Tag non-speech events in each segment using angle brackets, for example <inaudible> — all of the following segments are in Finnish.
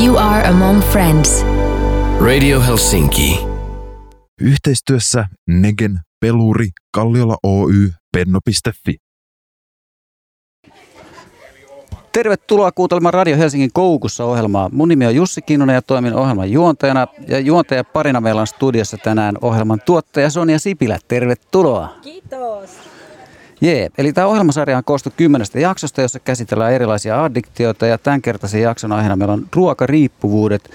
You are among friends. Radio Helsinki. Yhteistyössä Negen, Peluri, Kalliola Oy, Penno.fi. Tervetuloa kuuntelemaan Radio Helsingin Koukussa ohjelmaa. Mun nimi on Jussi Kinnunen ja toimin ohjelman juontajana. Ja juontaja parina meillä on studiossa tänään ohjelman tuottaja Sonia Sipilä. Tervetuloa. Kiitos. Jee, eli tämä ohjelmasarja on koostu kymmenestä jaksosta, jossa käsitellään erilaisia addiktioita ja tämänkertaisen jakson aiheena meillä on ruokariippuvuudet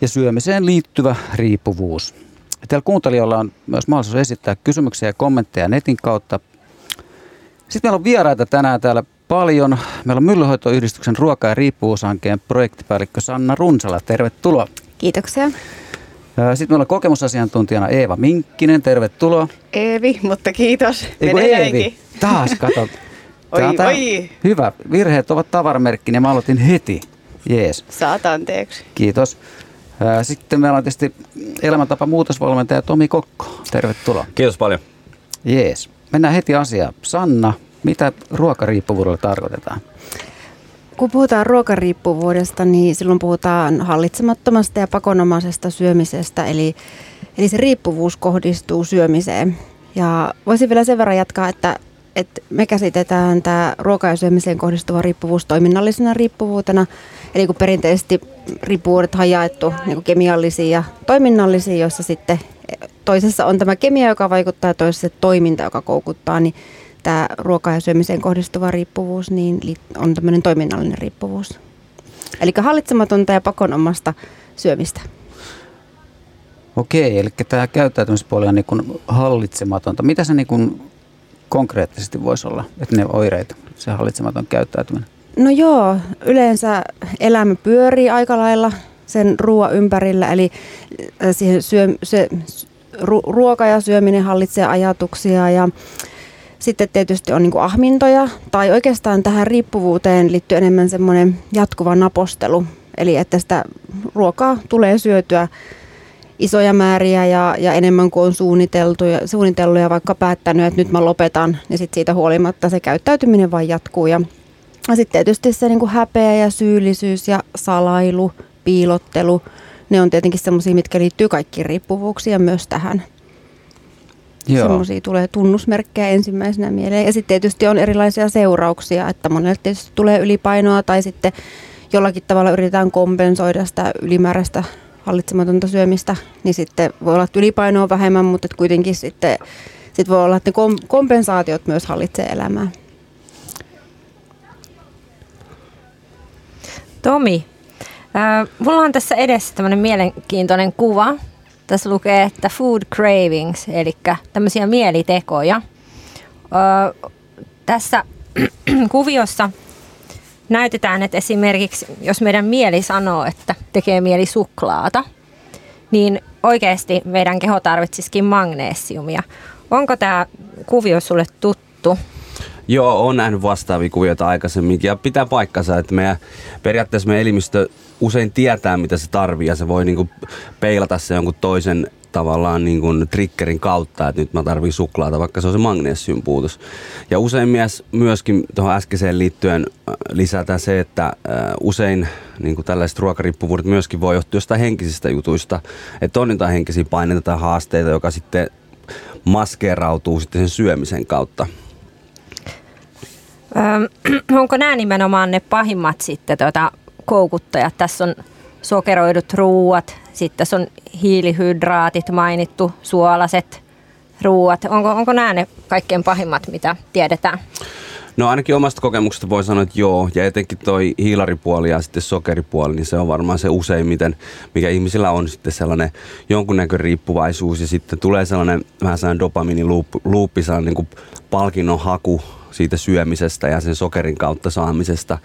ja syömiseen liittyvä riippuvuus. Teillä kuuntelijoilla on myös mahdollisuus esittää kysymyksiä ja kommentteja netin kautta. Sitten meillä on vieraita tänään täällä paljon. Meillä on Myllyhoitoyhdistyksen ruoka- ja riippuvuushankkeen projektipäällikkö Sanna Runsala. Tervetuloa. Kiitoksia. Sitten meillä on kokemusasiantuntijana Eeva Minkkinen. Tervetuloa. Eevi, mutta kiitos. Eiku Eevi. Taas kato. <laughs> Oi, on tää- oi. Hyvä. Virheet ovat tavaramerkki ja mä aloitin heti. Jees. Saat anteeksi. Kiitos. Sitten meillä on tietysti elämäntapa muutosvalmentaja Tomi Kokko. Tervetuloa. Kiitos paljon. Jees. Mennään heti asiaan. Sanna, mitä ruokariippuvuudella tarkoitetaan? Kun puhutaan ruokariippuvuudesta, niin silloin puhutaan hallitsemattomasta ja pakonomaisesta syömisestä, eli, eli se riippuvuus kohdistuu syömiseen. Ja voisin vielä sen verran jatkaa, että, että me käsitetään tämä ruoka- ja syömiseen kohdistuva riippuvuus toiminnallisena riippuvuutena. Eli kun perinteisesti riippuvuudet on jaettu niin kemiallisiin ja toiminnallisiin, joissa sitten toisessa on tämä kemia, joka vaikuttaa ja toisessa se toiminta, joka koukuttaa, niin tämä ruoka- ja syömiseen kohdistuva riippuvuus niin on tämmöinen toiminnallinen riippuvuus. Eli hallitsematonta ja pakonomasta syömistä. Okei, eli tämä käyttäytymispuoli on niin kuin hallitsematonta. Mitä se niin kuin konkreettisesti voisi olla, että ne oireet, se hallitsematon käyttäytyminen? No joo, yleensä elämä pyörii aika lailla sen ruoan ympärillä, eli äh, siihen syö, se, ru, ruoka ja syöminen hallitsee ajatuksia ja sitten tietysti on niin kuin ahmintoja, tai oikeastaan tähän riippuvuuteen liittyy enemmän semmoinen jatkuva napostelu, eli että sitä ruokaa tulee syötyä isoja määriä ja, ja enemmän kuin on suunniteltu ja, suunnitellut ja vaikka päättänyt, että nyt mä lopetan, niin sitten siitä huolimatta se käyttäytyminen vain jatkuu. Ja, ja sitten tietysti se niin kuin häpeä ja syyllisyys ja salailu, piilottelu, ne on tietenkin semmoisia, mitkä liittyy kaikkiin riippuvuuksiin ja myös tähän. Semmoisia tulee tunnusmerkkejä ensimmäisenä mieleen. Ja sitten tietysti on erilaisia seurauksia, että monelle tietysti tulee ylipainoa tai sitten jollakin tavalla yritetään kompensoida sitä ylimääräistä hallitsematonta syömistä, niin sitten voi olla, että ylipaino on vähemmän, mutta että kuitenkin sitten sit voi olla, että ne kom- kompensaatiot myös hallitsee elämää. Tomi, äh, mulla on tässä edessä tämmöinen mielenkiintoinen kuva. Tässä lukee, että food cravings, eli tämmöisiä mielitekoja. Ö, tässä <clears throat> kuviossa näytetään, että esimerkiksi jos meidän mieli sanoo, että tekee mieli suklaata, niin oikeasti meidän keho tarvitsisikin magneesiumia. Onko tämä kuvio sulle tuttu? Joo, on nähnyt vastaavia kuvioita aikaisemminkin ja pitää paikkansa, että meidän, periaatteessa meidän elimistö usein tietää, mitä se tarvii ja se voi niinku peilata se jonkun toisen tavallaan niin kuin triggerin kautta, että nyt mä tarvitsen suklaata, vaikka se on se magnesium puutos. Ja usein mies, myöskin tuohon äskeiseen liittyen äh, lisätään se, että äh, usein niin kuin tällaiset ruokariippuvuudet myöskin voi johtua jostain henkisistä jutuista, että on jotain henkisiä paineita tai haasteita, joka sitten maskeerautuu sitten sen syömisen kautta. Öö, <clears throat> onko nämä nimenomaan ne pahimmat sitten tuota, koukuttajat? Tässä on sokeroidut ruuat, sitten tässä on hiilihydraatit mainittu, suolaset ruuat. Onko, onko nämä ne kaikkein pahimmat, mitä tiedetään? No ainakin omasta kokemuksesta voi sanoa, että joo. Ja etenkin toi hiilaripuoli ja sitten sokeripuoli, niin se on varmaan se useimmiten, mikä ihmisillä on sitten sellainen jonkunnäköinen riippuvaisuus. Ja sitten tulee sellainen vähän sellainen dopaminiluuppi, sellainen niin kuin palkinnon haku siitä syömisestä ja sen sokerin kautta saamisesta.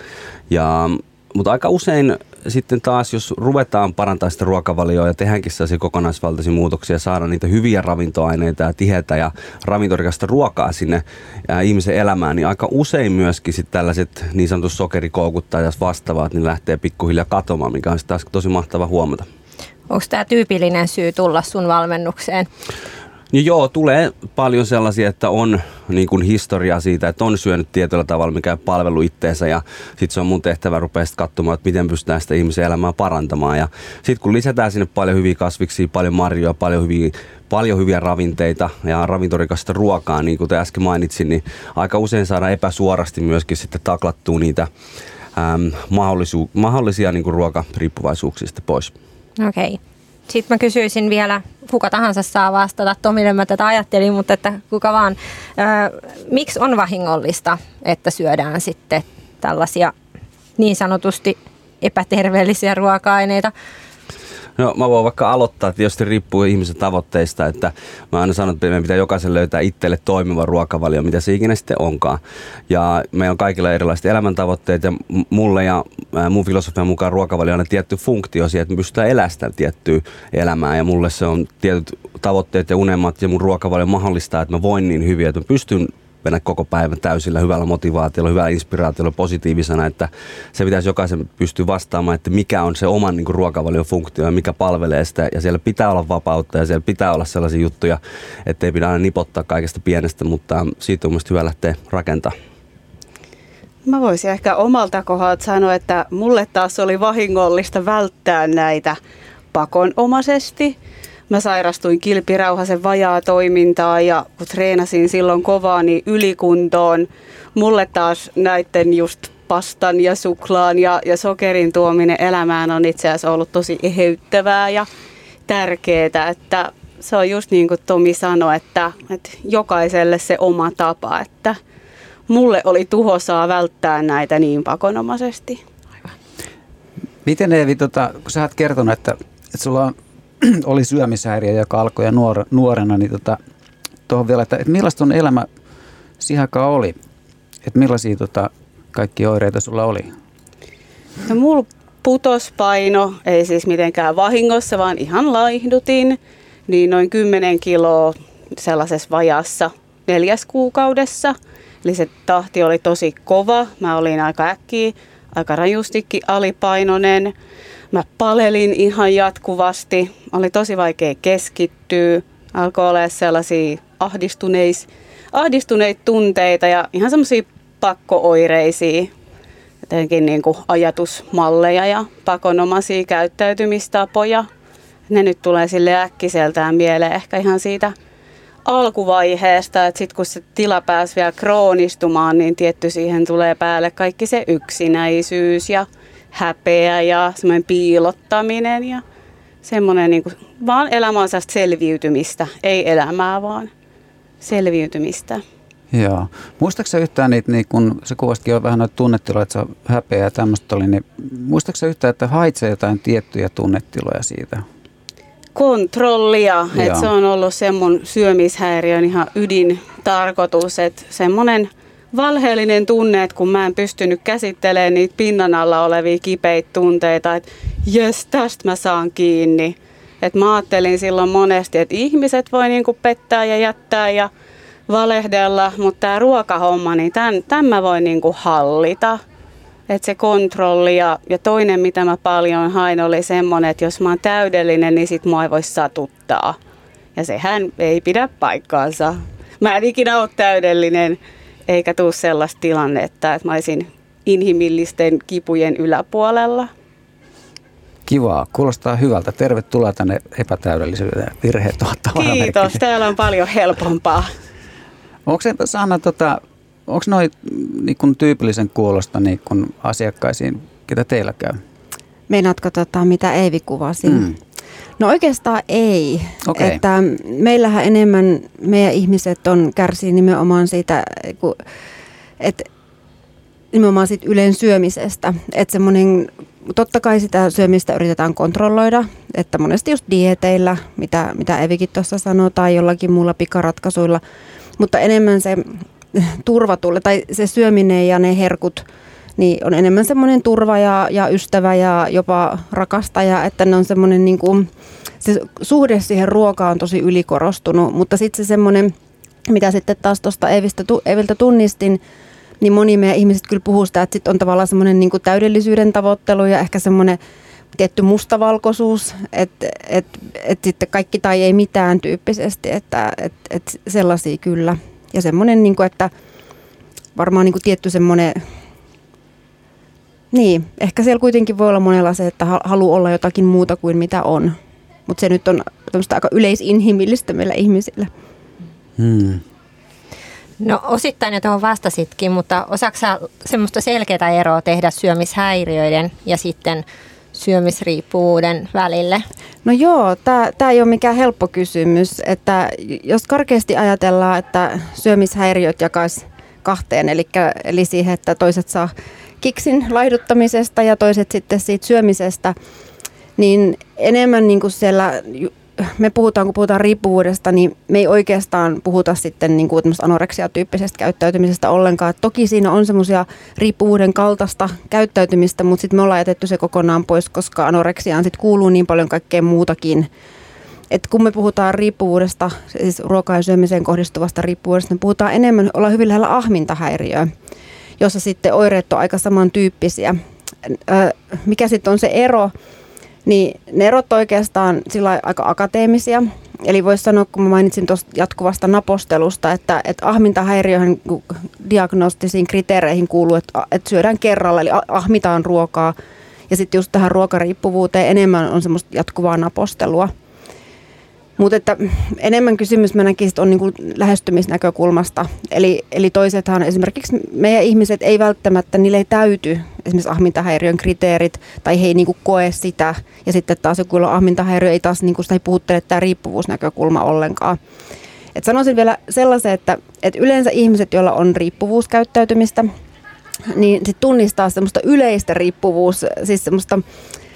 Ja mutta aika usein sitten taas, jos ruvetaan parantaa sitä ruokavalioa ja tehdäänkin sellaisia kokonaisvaltaisia muutoksia, saada niitä hyviä ravintoaineita ja tiheitä ja ravintorikasta ruokaa sinne ja ihmisen elämään, niin aika usein myöskin sitten tällaiset niin sanotut sokerikoukuttajat vastaavat, niin lähtee pikkuhiljaa katomaan, mikä on taas tosi mahtava huomata. Onko tämä tyypillinen syy tulla sun valmennukseen? Niin joo, tulee paljon sellaisia, että on niin kuin historiaa siitä, että on syönyt tietyllä tavalla, mikä palvelu itteensä ja sitten se on mun tehtävä rupea sit katsomaan, että miten pystytään sitä ihmisen elämää parantamaan. Ja sitten kun lisätään sinne paljon hyviä kasviksia, paljon marjoja, paljon hyviä, paljon hyviä ravinteita ja ravintorikasta ruokaa, niin kuin äsken mainitsin, niin aika usein saadaan epäsuorasti myöskin sitten taklattua niitä mahdollisu- mahdollisia niin kuin ruokariippuvaisuuksista pois. Okei. Okay. Sitten mä kysyisin vielä, kuka tahansa saa vastata, Tomille mä tätä ajattelin, mutta että kuka vaan. Miksi on vahingollista, että syödään sitten tällaisia niin sanotusti epäterveellisiä ruoka-aineita? No mä voin vaikka aloittaa, että tietysti riippuu ihmisen tavoitteista, että mä aina sanon, että meidän pitää jokaisen löytää itselle toimiva ruokavalio, mitä se ikinä sitten onkaan. Ja meillä on kaikilla erilaiset elämäntavoitteet ja mulle ja mun filosofian mukaan ruokavalio on tietty funktio siihen, että me pystytään elämään tiettyä elämää ja mulle se on tietyt tavoitteet ja unelmat ja mun ruokavalio mahdollistaa, että mä voin niin hyvin, että mä pystyn mennä koko päivän täysillä hyvällä motivaatiolla, hyvällä inspiraatiolla, positiivisena, että se pitäisi jokaisen pystyä vastaamaan, että mikä on se oman niin ruokavalion funktio ja mikä palvelee sitä. Ja siellä pitää olla vapautta ja siellä pitää olla sellaisia juttuja, että ei pidä aina nipottaa kaikesta pienestä, mutta siitä on mielestäni hyvä lähteä rakentamaan. Mä voisin ehkä omalta kohdalta sanoa, että mulle taas oli vahingollista välttää näitä pakonomaisesti mä sairastuin kilpirauhasen vajaa toimintaa ja kun treenasin silloin kovaa, niin ylikuntoon. Mulle taas näiden just pastan ja suklaan ja, ja sokerin tuominen elämään on itse asiassa ollut tosi eheyttävää ja tärkeää, että se on just niin kuin Tomi sanoi, että, että jokaiselle se oma tapa, että mulle oli tuhosaa välttää näitä niin pakonomaisesti. Miten Eevi, tota, kun sä oot kertonut, että, että sulla on <clears throat> oli syömishäiriö, joka alkoi ja nuor, nuorena, niin tota, tuohon vielä, että, että millaista on elämä sihaka oli? Että millaisia tota, kaikki oireita sulla oli? No mulla putospaino, ei siis mitenkään vahingossa, vaan ihan laihdutin, niin noin 10 kiloa sellaisessa vajassa neljäs kuukaudessa. Eli se tahti oli tosi kova. Mä olin aika äkkiä, aika rajustikin alipainoinen. Mä palelin ihan jatkuvasti. Oli tosi vaikea keskittyä. Alkoi olla sellaisia ahdistuneis, ahdistuneita tunteita ja ihan semmoisia pakkooireisia jotenkin niin kuin ajatusmalleja ja pakonomaisia käyttäytymistapoja. Ne nyt tulee sille äkkiseltään mieleen ehkä ihan siitä alkuvaiheesta, että sitten kun se tila pääsi vielä kroonistumaan, niin tietty siihen tulee päälle kaikki se yksinäisyys ja häpeä ja semmoinen piilottaminen ja semmoinen niin kuin, vaan elämä on selviytymistä, ei elämää vaan selviytymistä. Joo. Muistaaksä yhtään niitä, niin kun se kuvastikin on vähän noita tunnetiloja, että se on häpeä ja tämmöistä oli, niin muistaaksä yhtään, että haitsee jotain tiettyjä tunnetiloja siitä? Kontrollia, että se on ollut se mun syömishäiriön ihan ydintarkoitus, että semmoinen valheellinen tunne, että kun mä en pystynyt käsittelemään niitä pinnan alla olevia kipeitä tunteita, että jes, tästä mä saan kiinni. Et mä ajattelin silloin monesti, että ihmiset voi niinku pettää ja jättää ja valehdella, mutta tämä ruokahomma, niin tämän, tämän mä voin niinku hallita. Että se kontrolli ja, ja toinen, mitä mä paljon hain, oli semmoinen, että jos mä oon täydellinen, niin sit mua ei voi satuttaa. Ja sehän ei pidä paikkaansa. Mä en ikinä ole täydellinen eikä tule sellaista tilannetta, että mä olisin inhimillisten kipujen yläpuolella. Kivaa, kuulostaa hyvältä. Tervetuloa tänne epätäydellisyyteen. Virheet ovat Kiitos, täällä on paljon helpompaa. Onko se, Sanna, tota, onko noin niin tyypillisen kuulosta niin kun asiakkaisiin, ketä teillä käy? Meinaatko tota, mitä Eivi kuvasi? Mm. No oikeastaan ei. Okay. Että meillähän enemmän meidän ihmiset on kärsii nimenomaan siitä, että nimenomaan siitä ylen syömisestä. Että semmoinen, totta kai sitä syömistä yritetään kontrolloida, että monesti just dieteillä, mitä, mitä Evikin tuossa sanoo, tai jollakin muulla pikaratkaisuilla, mutta enemmän se turvatulle, tai se syöminen ja ne herkut, niin on enemmän semmoinen turva ja, ja ystävä ja jopa rakastaja, että ne on semmoinen niin kuin, se suhde siihen ruokaan on tosi ylikorostunut, mutta sitten se semmoinen, mitä sitten taas tuosta Eviltä tunnistin, niin moni meidän ihmiset kyllä puhuu sitä, että sitten on tavallaan semmoinen niin täydellisyyden tavoittelu ja ehkä semmoinen tietty mustavalkoisuus, että et, et sitten kaikki tai ei mitään tyyppisesti, että et, et sellaisia kyllä. Ja semmoinen, niin että varmaan niin kuin tietty semmoinen, niin, ehkä siellä kuitenkin voi olla monella se, että haluaa olla jotakin muuta kuin mitä on. Mutta se nyt on aika yleisinhimillistä meillä ihmisillä. Hmm. No osittain jo tuohon vastasitkin, mutta osaako semmoista selkeää eroa tehdä syömishäiriöiden ja sitten syömisriippuvuuden välille? No joo, tämä ei ole mikään helppo kysymys. Että jos karkeasti ajatellaan, että syömishäiriöt jakaisi kahteen, eli, eli siihen, että toiset saa kiksin laihduttamisesta ja toiset sitten siitä syömisestä, niin enemmän niin kuin siellä me puhutaan, kun puhutaan riippuvuudesta, niin me ei oikeastaan puhuta sitten niin kuin anoreksia-tyyppisestä käyttäytymisestä ollenkaan. Toki siinä on semmoisia riippuvuuden kaltaista käyttäytymistä, mutta sitten me ollaan jätetty se kokonaan pois, koska anoreksiaan sitten kuuluu niin paljon kaikkea muutakin. Et kun me puhutaan riippuvuudesta, siis ruokaa ja syömiseen kohdistuvasta riippuvuudesta, niin puhutaan enemmän, ollaan hyvin lähellä ahmintahäiriöä, jossa sitten oireet on aika samantyyppisiä. Mikä sitten on se ero? Niin ne erot oikeastaan sillä aika akateemisia. Eli voisi sanoa, kun mä mainitsin tuosta jatkuvasta napostelusta, että, että ahmintahäiriöhän diagnostisiin kriteereihin kuuluu, että, että syödään kerralla, eli ahmitaan ruokaa. Ja sitten just tähän ruokariippuvuuteen enemmän on semmoista jatkuvaa napostelua – mutta että enemmän kysymys mä näkisin, on niin kuin lähestymisnäkökulmasta. Eli, eli toisethan esimerkiksi meidän ihmiset ei välttämättä, niille ei täyty esimerkiksi ahmintahäiriön kriteerit tai he ei niin kuin koe sitä. Ja sitten taas joku, jolla ahmintahäiriö ei taas niin kuin sitä ei puhuttele tämä riippuvuusnäkökulma ollenkaan. Et sanoisin vielä sellaisen, että, että yleensä ihmiset, joilla on riippuvuuskäyttäytymistä, niin sit tunnistaa semmoista yleistä riippuvuus, siis semmoista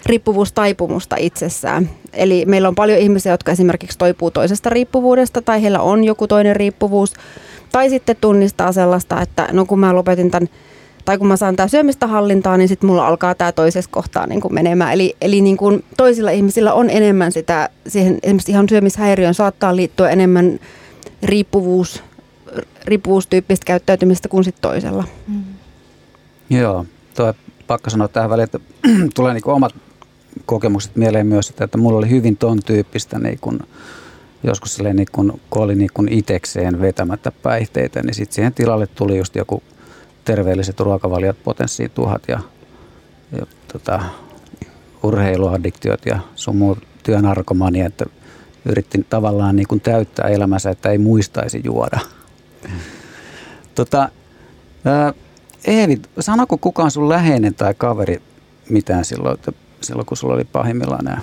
riippuvuustaipumusta itsessään. Eli meillä on paljon ihmisiä, jotka esimerkiksi toipuu toisesta riippuvuudesta tai heillä on joku toinen riippuvuus. Tai sitten tunnistaa sellaista, että no kun mä lopetin tämän tai kun mä saan tämä syömistä hallintaan, niin sitten mulla alkaa tämä toisessa kohtaa niin kuin menemään. Eli, eli niin kuin toisilla ihmisillä on enemmän sitä, siihen esimerkiksi ihan syömishäiriöön saattaa liittyä enemmän riippuvuus, riippuvuustyyppistä käyttäytymistä kuin sitten toisella. Mm. Joo, tuo pakko sanoa tähän väliin, että <clears throat> tulee niin omat kokemukset mieleen myös, että, että mulla oli hyvin ton tyyppistä niin kun, joskus silleen niin kun, kun oli niin kun itekseen vetämättä päihteitä, niin sitten siihen tilalle tuli just joku terveelliset ruokavaliot, potenssiin tuhat ja, ja tota, urheiluaddiktiot ja sun muu työnarkomania, että yritti tavallaan niin kuin täyttää elämänsä, että ei muistaisi juoda. Tota, ää, Eevi, sanoko kukaan sun läheinen tai kaveri mitään silloin, että silloin kun sulla oli pahimmillaan nämä?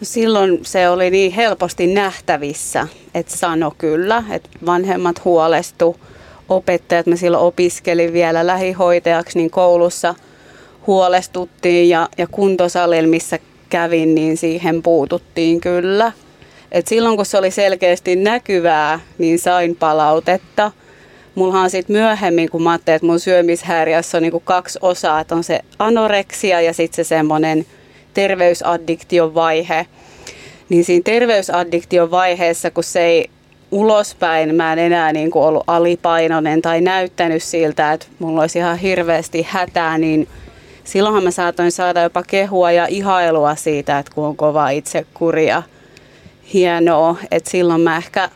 No silloin se oli niin helposti nähtävissä, että sano kyllä, että vanhemmat huolestu, opettajat, mä silloin opiskelin vielä lähihoitajaksi, niin koulussa huolestuttiin ja, ja kuntosalilla, missä kävin, niin siihen puututtiin kyllä. Et silloin kun se oli selkeästi näkyvää, niin sain palautetta – Mullahan sitten myöhemmin, kun mä ajattelin, että mun syömishäiriössä on niinku kaksi osaa, että on se anoreksia ja sitten se semmoinen terveysaddiktion vaihe. Niin siinä terveysaddiktion vaiheessa, kun se ei ulospäin, mä en enää niin kuin ollut alipainoinen tai näyttänyt siltä, että mulla olisi ihan hirveästi hätää, niin silloinhan mä saatoin saada jopa kehua ja ihailua siitä, että kun on kova itsekuria. Hienoa, että silloin mä ehkä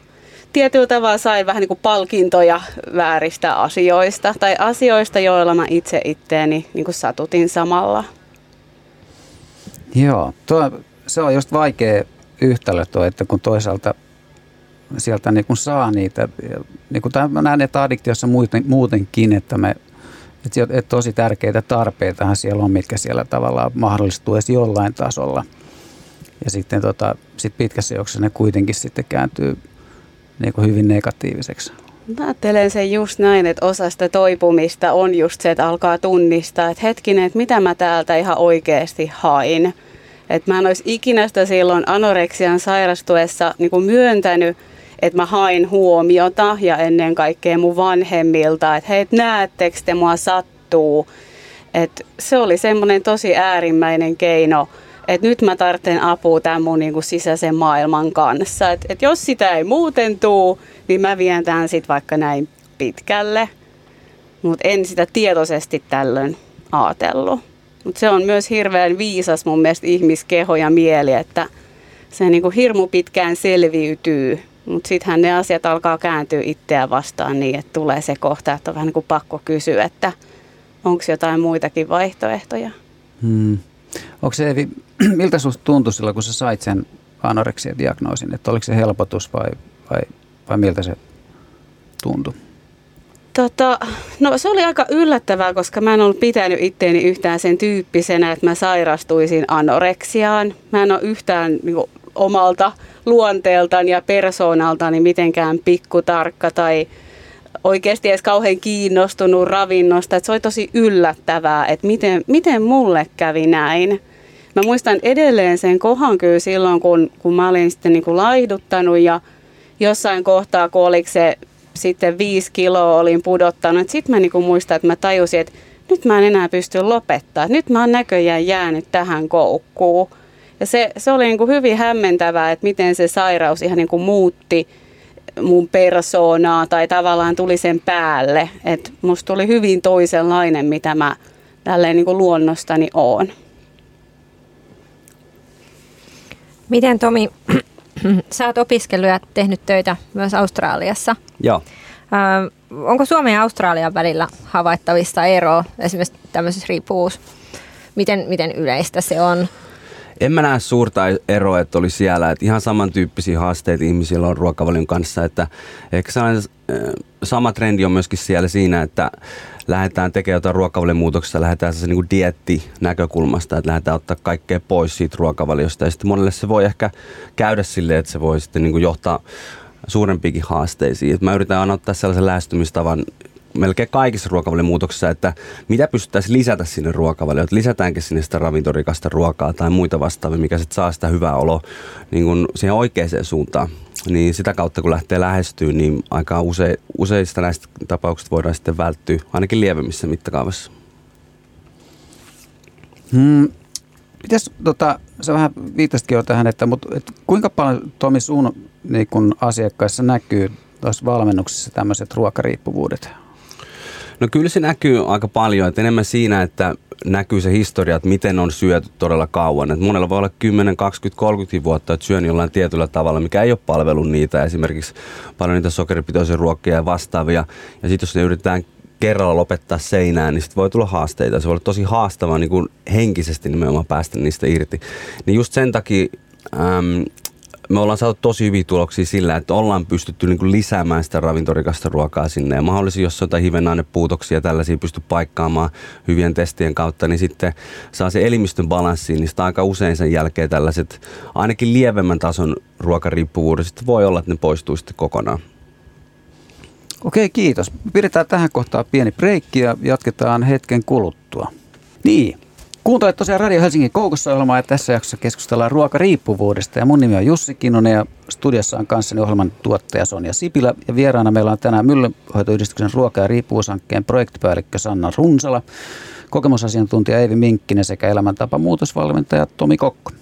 tietyllä tavalla sain vähän niin kuin palkintoja vääristä asioista tai asioista, joilla mä itse itteeni niin kuin satutin samalla. Joo, tuo, se on just vaikea yhtälö tuo, että kun toisaalta sieltä niin kuin saa niitä, niin kuin mä näen, että addiktiossa muuten, muutenkin, että me että tosi tärkeitä tarpeitahan siellä on, mitkä siellä tavallaan mahdollistuu edes jollain tasolla. Ja sitten tota, sit pitkässä juoksussa ne kuitenkin sitten kääntyy niin kuin hyvin negatiiviseksi. Mä ajattelen sen just näin, että osa sitä toipumista on just se, että alkaa tunnistaa, että hetkinen, että mitä mä täältä ihan oikeasti hain. Että mä en olisi ikinä sitä silloin anoreksian sairastuessa niin kuin myöntänyt, että mä hain huomiota ja ennen kaikkea mun vanhemmilta, että hei, näettekö te mua sattuu. että se oli semmoinen tosi äärimmäinen keino että nyt mä tarvitsen apua tämän mun niin kuin sisäisen maailman kanssa. Että et jos sitä ei muuten tuu, niin mä vien tämän sitten vaikka näin pitkälle. Mutta en sitä tietoisesti tällöin ajatellut. Mutta se on myös hirveän viisas mun mielestä ihmiskeho ja mieli, että se niin kuin hirmu pitkään selviytyy, mutta sittenhän ne asiat alkaa kääntyä itseään vastaan niin, että tulee se kohta, että on vähän niin kuin pakko kysyä, että onko jotain muitakin vaihtoehtoja. Hmm. Onko se Evi, <clears throat> miltä sinusta tuntui silloin, kun sä sait sen anoreksia-diagnoosin, että oliko se helpotus vai, vai, vai miltä se tuntui? Tota, no se oli aika yllättävää, koska mä en ollut pitänyt itteeni yhtään sen tyyppisenä, että mä sairastuisin anoreksiaan. Mä en ole yhtään niin kuin, omalta luonteeltani ja persoonaltani mitenkään pikkutarkka tai oikeasti edes kauhean kiinnostunut ravinnosta. Että se oli tosi yllättävää, että miten, miten mulle kävi näin. Mä muistan edelleen sen kohan kyllä silloin, kun, kun mä olin sitten niin kuin laihduttanut ja jossain kohtaa, kun oliko se sitten viisi kiloa olin pudottanut. Sitten mä niinku muistan, että mä tajusin, että nyt mä en enää pysty lopettaa. Nyt mä oon näköjään jäänyt tähän koukkuun. Ja se, se oli niinku hyvin hämmentävää, että miten se sairaus ihan niinku muutti mun persoonaa tai tavallaan tuli sen päälle. Että musta tuli hyvin toisenlainen, mitä mä tälleen niinku luonnostani oon. Miten Tomi, <clears throat> sä oot opiskellut ja tehnyt töitä myös Australiassa. Joo. Ö, onko Suomen ja Australian välillä havaittavista eroa esimerkiksi tämmöisessä riippuvuus? Miten, miten yleistä se on? En mä näe suurta eroa, että oli siellä. Että ihan samantyyppisiä haasteita ihmisillä on ruokavalion kanssa. Että ehkä sellainen sama trendi on myöskin siellä siinä, että lähdetään tekemään jotain ruokavalion muutoksessa, lähdetään se niin dietti näkökulmasta, että lähdetään ottaa kaikkea pois siitä ruokavaliosta. Ja sitten monelle se voi ehkä käydä silleen, että se voi sitten niin johtaa suurempiinkin haasteisiin. Et mä yritän aina ottaa sellaisen lähestymistavan melkein kaikissa ruokavalimuutoksissa, että mitä pystyttäisiin lisätä sinne ruokavalioon, että lisätäänkin sinne sitä ravintorikasta ruokaa tai muita vastaavia, mikä sitten saa sitä hyvää oloa niin kun siihen oikeaan suuntaan. Niin sitä kautta kun lähtee lähestyä, niin aika use, useista näistä tapauksista voidaan sitten välttyä, ainakin lievemmissä mittakaavassa. Hmm. Mites, tota, sä vähän viittasitkin jo tähän, että, mutta, että kuinka paljon Tomi sun niin kun asiakkaissa näkyy tuossa valmennuksessa tämmöiset ruokariippuvuudet? No kyllä se näkyy aika paljon, että enemmän siinä, että näkyy se historia, että miten on syöty todella kauan. Että monella voi olla 10, 20, 30 vuotta, että syön jollain tietyllä tavalla, mikä ei ole palvellut niitä. Esimerkiksi paljon niitä sokeripitoisia ruokkia ja vastaavia. Ja sitten jos ne yritetään kerralla lopettaa seinään, niin sitten voi tulla haasteita. Se voi olla tosi haastavaa niin kuin henkisesti nimenomaan päästä niistä irti. Niin just sen takia äm, me ollaan saatu tosi hyviä tuloksia sillä, että ollaan pystytty niin kuin lisäämään sitä ravintorikasta ruokaa sinne. Ja mahdollisesti, jos jotain hivenainepuutoksia tällaisia pysty paikkaamaan hyvien testien kautta, niin sitten saa se elimistön balanssiin, niin sitä aika usein sen jälkeen tällaiset ainakin lievemmän tason ruokariippuvuudet voi olla, että ne poistuu sitten kokonaan. Okei, kiitos. Pidetään tähän kohtaan pieni breikki ja jatketaan hetken kuluttua. Niin, Kuuntelet tosiaan Radio Helsingin koukussa ohjelmaa ja tässä jaksossa keskustellaan ruokariippuvuudesta. Ja mun nimi on Jussi Kinnunen ja studiossa on kanssani ohjelman tuottaja Sonja Sipilä. Ja vieraana meillä on tänään Myllyhoitoyhdistyksen ruoka- ja riippuvuushankkeen projektipäällikkö Sanna Runsala, kokemusasiantuntija Eevi Minkkinen sekä elämäntapa muutosvalmentaja Tomi Kokko.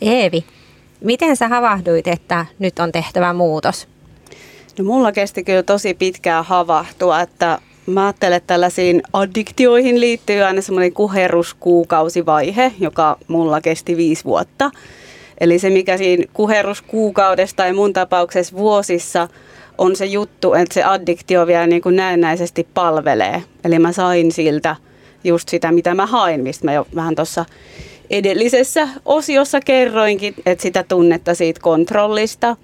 Eevi, miten sä havahduit, että nyt on tehtävä muutos? No mulla kesti kyllä tosi pitkään havahtua, että Mä ajattelen, että tällaisiin addiktioihin liittyy aina semmoinen kuheruskuukausivaihe, joka mulla kesti viisi vuotta. Eli se, mikä siinä kuheruskuukaudessa tai mun tapauksessa vuosissa on se juttu, että se addiktio vielä niin kuin näennäisesti palvelee. Eli mä sain siltä just sitä, mitä mä hain, mistä mä jo vähän tuossa edellisessä osiossa kerroinkin, että sitä tunnetta siitä kontrollista.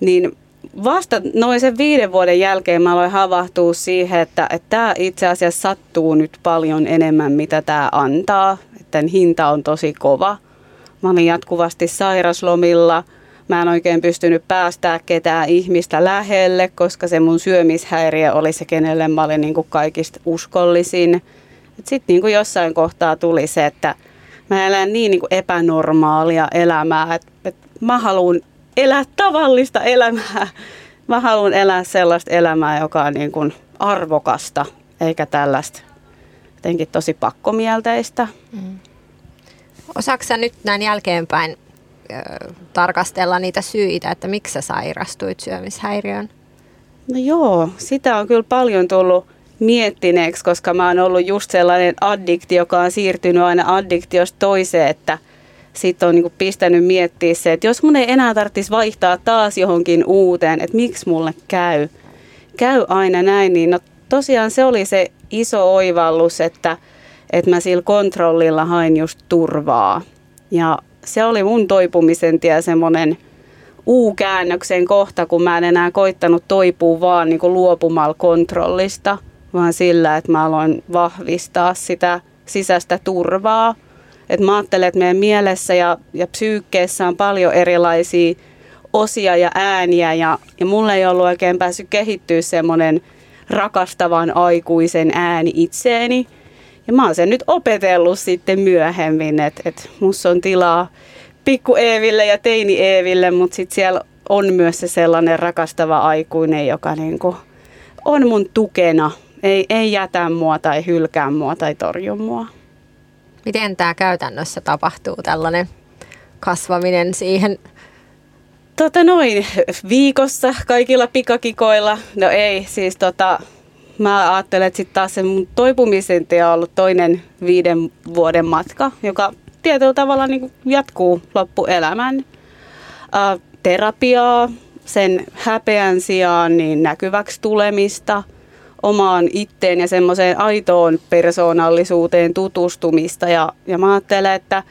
Niin vasta noin sen viiden vuoden jälkeen mä aloin havahtua siihen, että, tämä itse asiassa sattuu nyt paljon enemmän, mitä tämä antaa. Että hinta on tosi kova. Mä olin jatkuvasti sairaslomilla. Mä en oikein pystynyt päästää ketään ihmistä lähelle, koska se mun syömishäiriö oli se, kenelle mä olin niin kuin kaikista uskollisin. Sitten niin jossain kohtaa tuli se, että mä elän niin, niin kuin epänormaalia elämää, että, että mä haluan elää tavallista elämää. Mä haluan elää sellaista elämää, joka on niin kuin arvokasta, eikä tällaista jotenkin tosi pakkomielteistä. Mm. Osaatko sä nyt näin jälkeenpäin ö, tarkastella niitä syitä, että miksi sä sairastuit syömishäiriöön? No joo, sitä on kyllä paljon tullut miettineeksi, koska mä oon ollut just sellainen addikti, joka on siirtynyt aina addiktiosta toiseen, että sitten on niin pistänyt miettiä se, että jos mun ei enää tarvitsisi vaihtaa taas johonkin uuteen, että miksi mulle käy, käy aina näin, niin no tosiaan se oli se iso oivallus, että, että mä sillä kontrollilla hain just turvaa. Ja se oli mun toipumisen tie semmoinen U-käännöksen kohta, kun mä en enää koittanut toipua vaan niin luopumalla kontrollista, vaan sillä, että mä aloin vahvistaa sitä sisäistä turvaa. Et mä ajattelen, että meidän mielessä ja, ja psyykkeessä on paljon erilaisia osia ja ääniä ja, ja mulle ei ollut oikein päässyt kehittyä semmoinen rakastavan aikuisen ääni itseeni. Ja mä oon sen nyt opetellut sitten myöhemmin, että et musta on tilaa pikku Eeville ja teini Eeville, mutta sitten siellä on myös se sellainen rakastava aikuinen, joka niinku on mun tukena, ei, ei jätä mua tai hylkää mua tai torju mua. Miten tämä käytännössä tapahtuu, tällainen kasvaminen siihen? Tota noin, viikossa kaikilla pikakikoilla. No ei, siis tota, mä ajattelen, että sitten taas se mun toipumisen on ollut toinen viiden vuoden matka, joka tietyllä tavalla niin jatkuu loppuelämän. Ä, terapiaa, sen häpeän sijaan niin näkyväksi tulemista, omaan itteen ja semmoiseen aitoon persoonallisuuteen tutustumista. Ja, ja mä ajattelen, että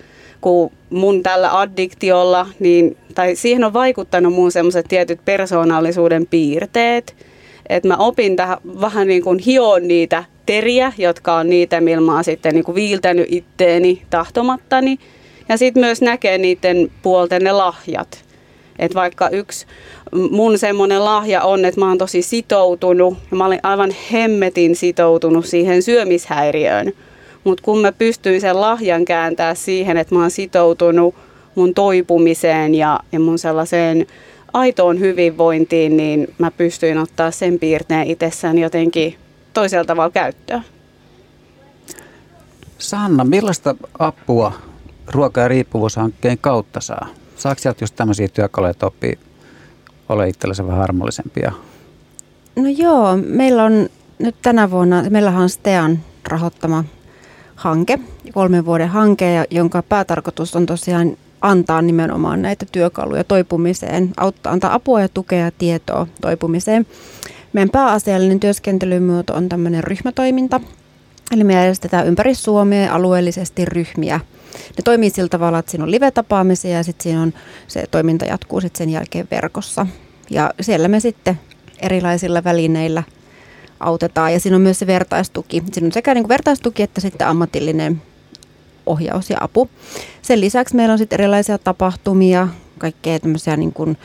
kun mun tällä addiktiolla, niin, tai siihen on vaikuttanut mun semmoiset tietyt persoonallisuuden piirteet, että mä opin tähän vähän niin kuin hioon niitä teriä, jotka on niitä, millä mä oon sitten niin kuin viiltänyt itteeni tahtomattani. Ja sitten myös näkee niiden puolten ne lahjat. Että vaikka yksi mun semmoinen lahja on, että mä oon tosi sitoutunut ja mä olin aivan hemmetin sitoutunut siihen syömishäiriöön. Mutta kun mä pystyin sen lahjan kääntää siihen, että mä oon sitoutunut mun toipumiseen ja, ja mun sellaiseen aitoon hyvinvointiin, niin mä pystyin ottaa sen piirteen itsessään jotenkin toisella tavalla käyttöön. Sanna, millaista apua ruoka- ja riippuvuushankkeen kautta saa? Saako sieltä just tämmöisiä työkaluja, oppii ole itsellensä vähän harmollisempia? No joo, meillä on nyt tänä vuonna, meillä on STEAN rahoittama hanke, kolmen vuoden hanke, jonka päätarkoitus on tosiaan antaa nimenomaan näitä työkaluja toipumiseen, auttaa, antaa apua ja tukea ja tietoa toipumiseen. Meidän pääasiallinen työskentelymuoto on tämmöinen ryhmätoiminta, eli me järjestetään ympäri Suomea alueellisesti ryhmiä. Ne toimii sillä tavalla, että siinä on live-tapaamisia ja sitten siinä on, se toiminta jatkuu sitten sen jälkeen verkossa. Ja siellä me sitten erilaisilla välineillä autetaan. Ja siinä on myös se vertaistuki. Siinä on sekä niin kuin vertaistuki että sitten ammatillinen ohjaus ja apu. Sen lisäksi meillä on sitten erilaisia tapahtumia, kaikkea tämmöisiä niin kuin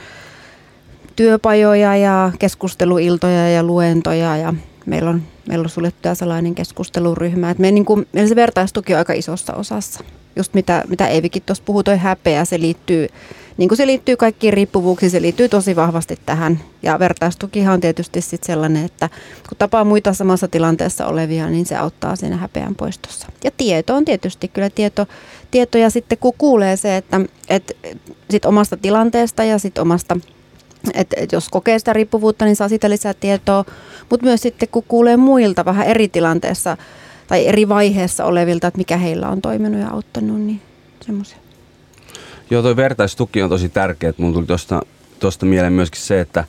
työpajoja ja keskusteluiltoja ja luentoja ja meillä on, meillä on suljettu sellainen keskusteluryhmä. Et me, niin kuin, meillä se vertaistuki on aika isossa osassa. Just mitä, mitä Eivikin tuossa puhui, toi häpeä, se liittyy, niin kuin se liittyy kaikkiin riippuvuuksiin, se liittyy tosi vahvasti tähän. Ja vertaistukihan on tietysti sit sellainen, että kun tapaa muita samassa tilanteessa olevia, niin se auttaa siinä häpeän poistossa. Ja tieto on tietysti kyllä tieto, tieto ja sitten kun kuulee se, että, että sit omasta tilanteesta ja sit omasta et, et jos kokee sitä riippuvuutta, niin saa siitä lisää tietoa, mutta myös sitten kun kuulee muilta vähän eri tilanteessa tai eri vaiheessa olevilta, että mikä heillä on toiminut ja auttanut, niin semmoisia. Joo, toi vertaistuki on tosi tärkeä. Mun tuli tuosta tuosta mieleen myöskin se, että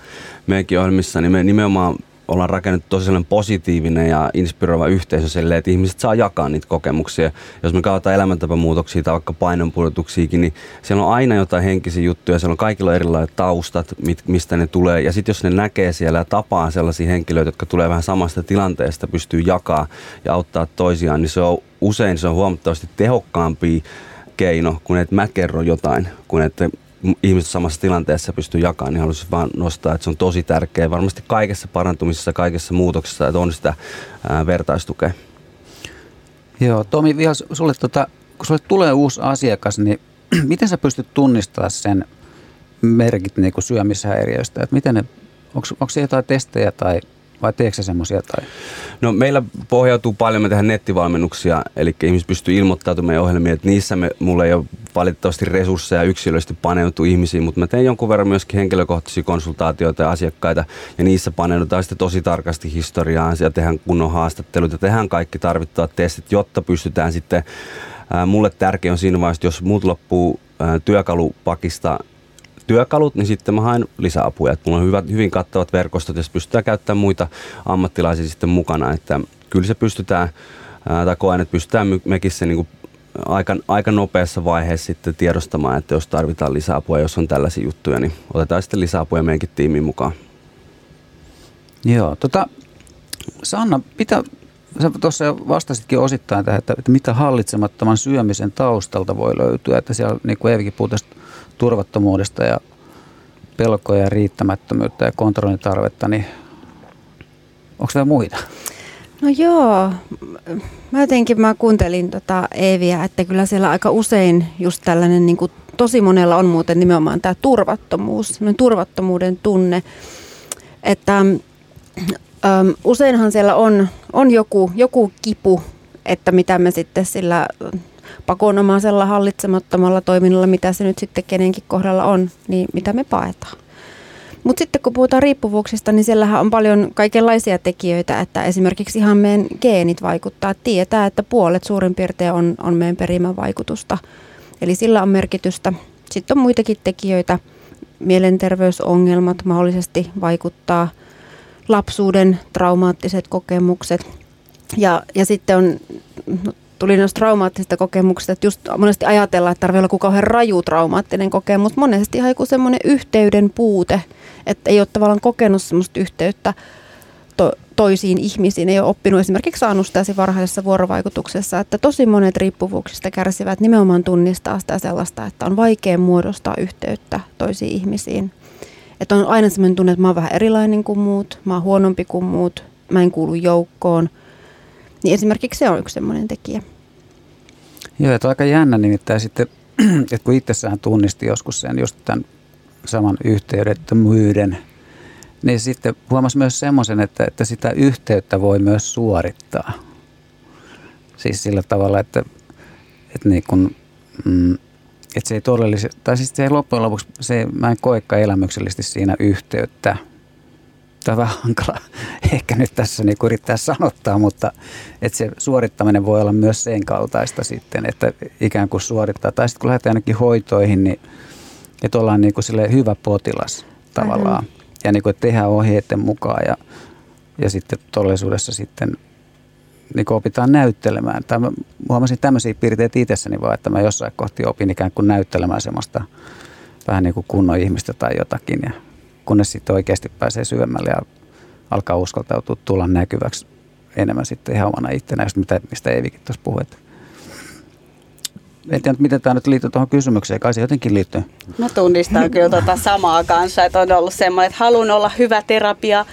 meidänkin ohjelmissa niin me nimenomaan ollaan rakennettu tosi sellainen positiivinen ja inspiroiva yhteisö silleen, että ihmiset saa jakaa niitä kokemuksia. Jos me katsotaan elämäntapamuutoksia tai vaikka painonpudotuksiakin, niin siellä on aina jotain henkisiä juttuja, siellä on kaikilla erilaiset taustat, mistä ne tulee. Ja sitten jos ne näkee siellä ja tapaa sellaisia henkilöitä, jotka tulee vähän samasta tilanteesta, pystyy jakaa ja auttaa toisiaan, niin se on usein se on huomattavasti tehokkaampi keino, kun et mä kerro jotain, kun että ihmiset samassa tilanteessa pystyy jakamaan, niin haluaisin vaan nostaa, että se on tosi tärkeää varmasti kaikessa parantumisessa, kaikessa muutoksessa, että on sitä ää, vertaistukea. Joo, Tomi, vielä sulle, tota, kun sulle tulee uusi asiakas, niin <clears throat> miten sä pystyt tunnistamaan sen merkit niin syömishäiriöistä? Että miten ne, onko, onko jotain testejä tai vai teekö sä semmoisia? Tai? No meillä pohjautuu paljon, me tehdään nettivalmennuksia, eli ihmiset pystyy ilmoittautumaan meidän ohjelmiin, että niissä me, mulla ei ole valitettavasti resursseja yksilöllisesti paneutua ihmisiin, mutta mä teen jonkun verran myöskin henkilökohtaisia konsultaatioita ja asiakkaita, ja niissä paneudutaan sitten tosi tarkasti historiaan, ja tehdään kunnon haastattelut, ja tehdään kaikki tarvittavat testit, jotta pystytään sitten, ää, mulle tärkeä on siinä vaiheessa, jos muut loppuu työkalupakista työkalut, niin sitten mä haen lisäapuja. Että mulla on hyvät, hyvin kattavat verkostot, jos pystytään käyttämään muita ammattilaisia sitten mukana. Että kyllä se pystytään, ää, tai koen, että pystytään mekin se niin kuin aika, aika nopeassa vaiheessa sitten tiedostamaan, että jos tarvitaan lisäapua, jos on tällaisia juttuja, niin otetaan sitten lisäapuja meidänkin tiimiin mukaan. Joo, tota, Sanna, mitä, sä tuossa jo vastasitkin osittain tähän, että, että mitä hallitsemattoman syömisen taustalta voi löytyä, että siellä niin kuin Eevikin puhuu turvattomuudesta ja pelkoja ja riittämättömyyttä ja kontrollitarvetta, niin onko vielä muita? No joo, mä jotenkin mä kuuntelin tota Eeviä, että kyllä siellä aika usein just tällainen, niin kuin, tosi monella on muuten nimenomaan tämä turvattomuus, turvattomuuden tunne, että äm, useinhan siellä on, on joku, joku kipu, että mitä me sitten sillä pakonomaisella hallitsemattomalla toiminnalla, mitä se nyt sitten kenenkin kohdalla on, niin mitä me paetaan. Mutta sitten kun puhutaan riippuvuuksista, niin siellähän on paljon kaikenlaisia tekijöitä, että esimerkiksi ihan meidän geenit vaikuttaa. Tietää, että puolet suurin piirtein on, on meidän perimän vaikutusta. Eli sillä on merkitystä. Sitten on muitakin tekijöitä. Mielenterveysongelmat mahdollisesti vaikuttaa. Lapsuuden traumaattiset kokemukset. Ja, ja sitten on no, tuli noista traumaattisista kokemuksista, että just monesti ajatellaan, että tarvitsee olla kauhean raju traumaattinen kokemus. Monesti ihan joku semmoinen yhteyden puute, että ei ole tavallaan kokenut semmoista yhteyttä to- toisiin ihmisiin, ei ole oppinut esimerkiksi saanut sitä varhaisessa vuorovaikutuksessa, että tosi monet riippuvuuksista kärsivät nimenomaan tunnistaa sitä sellaista, että on vaikea muodostaa yhteyttä toisiin ihmisiin. Että on aina semmoinen tunne, että mä oon vähän erilainen kuin muut, mä oon huonompi kuin muut, mä en kuulu joukkoon – niin esimerkiksi se on yksi sellainen tekijä. Joo, että aika jännä nimittäin sitten, <clears throat> että kun itsessään tunnisti joskus sen just tämän saman yhteydettömyyden, niin sitten huomasi myös semmoisen, että, että sitä yhteyttä voi myös suorittaa. Siis sillä tavalla, että, että, niin kun, mm, että se ei todellisesti, tai siis se ei loppujen lopuksi, se, mä en koekaan elämyksellisesti siinä yhteyttä – Tämä on vähän hankala <laughs> ehkä nyt tässä niin yrittää sanottaa, mutta että se suorittaminen voi olla myös sen kaltaista sitten, että ikään kuin suorittaa. Tai sitten kun lähdetään ainakin hoitoihin, niin että ollaan niin kuin hyvä potilas tavallaan. Mm-hmm. Ja niin kuin, että tehdään ohjeiden mukaan ja, ja sitten todellisuudessa sitten niin kuin opitaan näyttelemään. Tai mä huomasin tämmöisiä piirteitä itsessäni vaan, että mä jossain kohti opin ikään kuin näyttelemään semmoista vähän niin kuin kunnon ihmistä tai jotakin. Ja kunnes sitten oikeasti pääsee syvemmälle ja alkaa uskaltautua tulla näkyväksi enemmän sitten ihan omana itsenään, mitä, mistä Eivikin tuossa puhui. En tiedä, miten tämä nyt liittyy tuohon kysymykseen, kai se jotenkin liittyy. Mä tunnistan kyllä tuota samaa kanssa, että on ollut semmoinen, että haluan olla hyvä terapia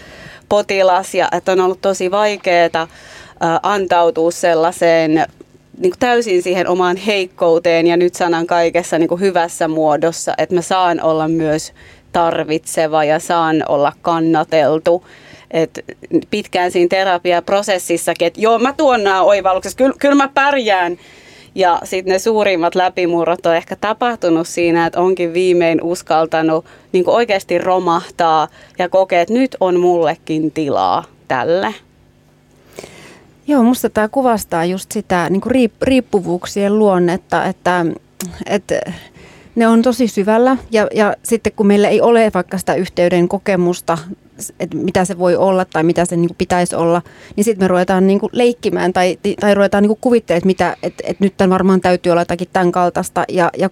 potilas ja että on ollut tosi vaikeaa antautua sellaiseen niin kuin täysin siihen omaan heikkouteen ja nyt sanan kaikessa niin kuin hyvässä muodossa, että mä saan olla myös tarvitseva ja saan olla kannateltu. Et pitkään siinä terapiaprosessissakin, että joo, mä tuon nämä oivallukset, kyllä, kyllä mä pärjään. Ja sitten ne suurimmat läpimurrot on ehkä tapahtunut siinä, että onkin viimein uskaltanut niin oikeasti romahtaa ja kokea, että nyt on mullekin tilaa tälle. Joo, musta tämä kuvastaa just sitä niin riippuvuuksien luonnetta, että, että ne on tosi syvällä ja, ja sitten kun meillä ei ole vaikka sitä yhteyden kokemusta, että mitä se voi olla tai mitä se niin kuin pitäisi olla, niin sitten me ruvetaan niin kuin leikkimään tai, tai ruvetaan niin kuin kuvittelemaan, että, mitä, että, että nyt tämän varmaan täytyy olla jotakin tämän kaltaista ja, ja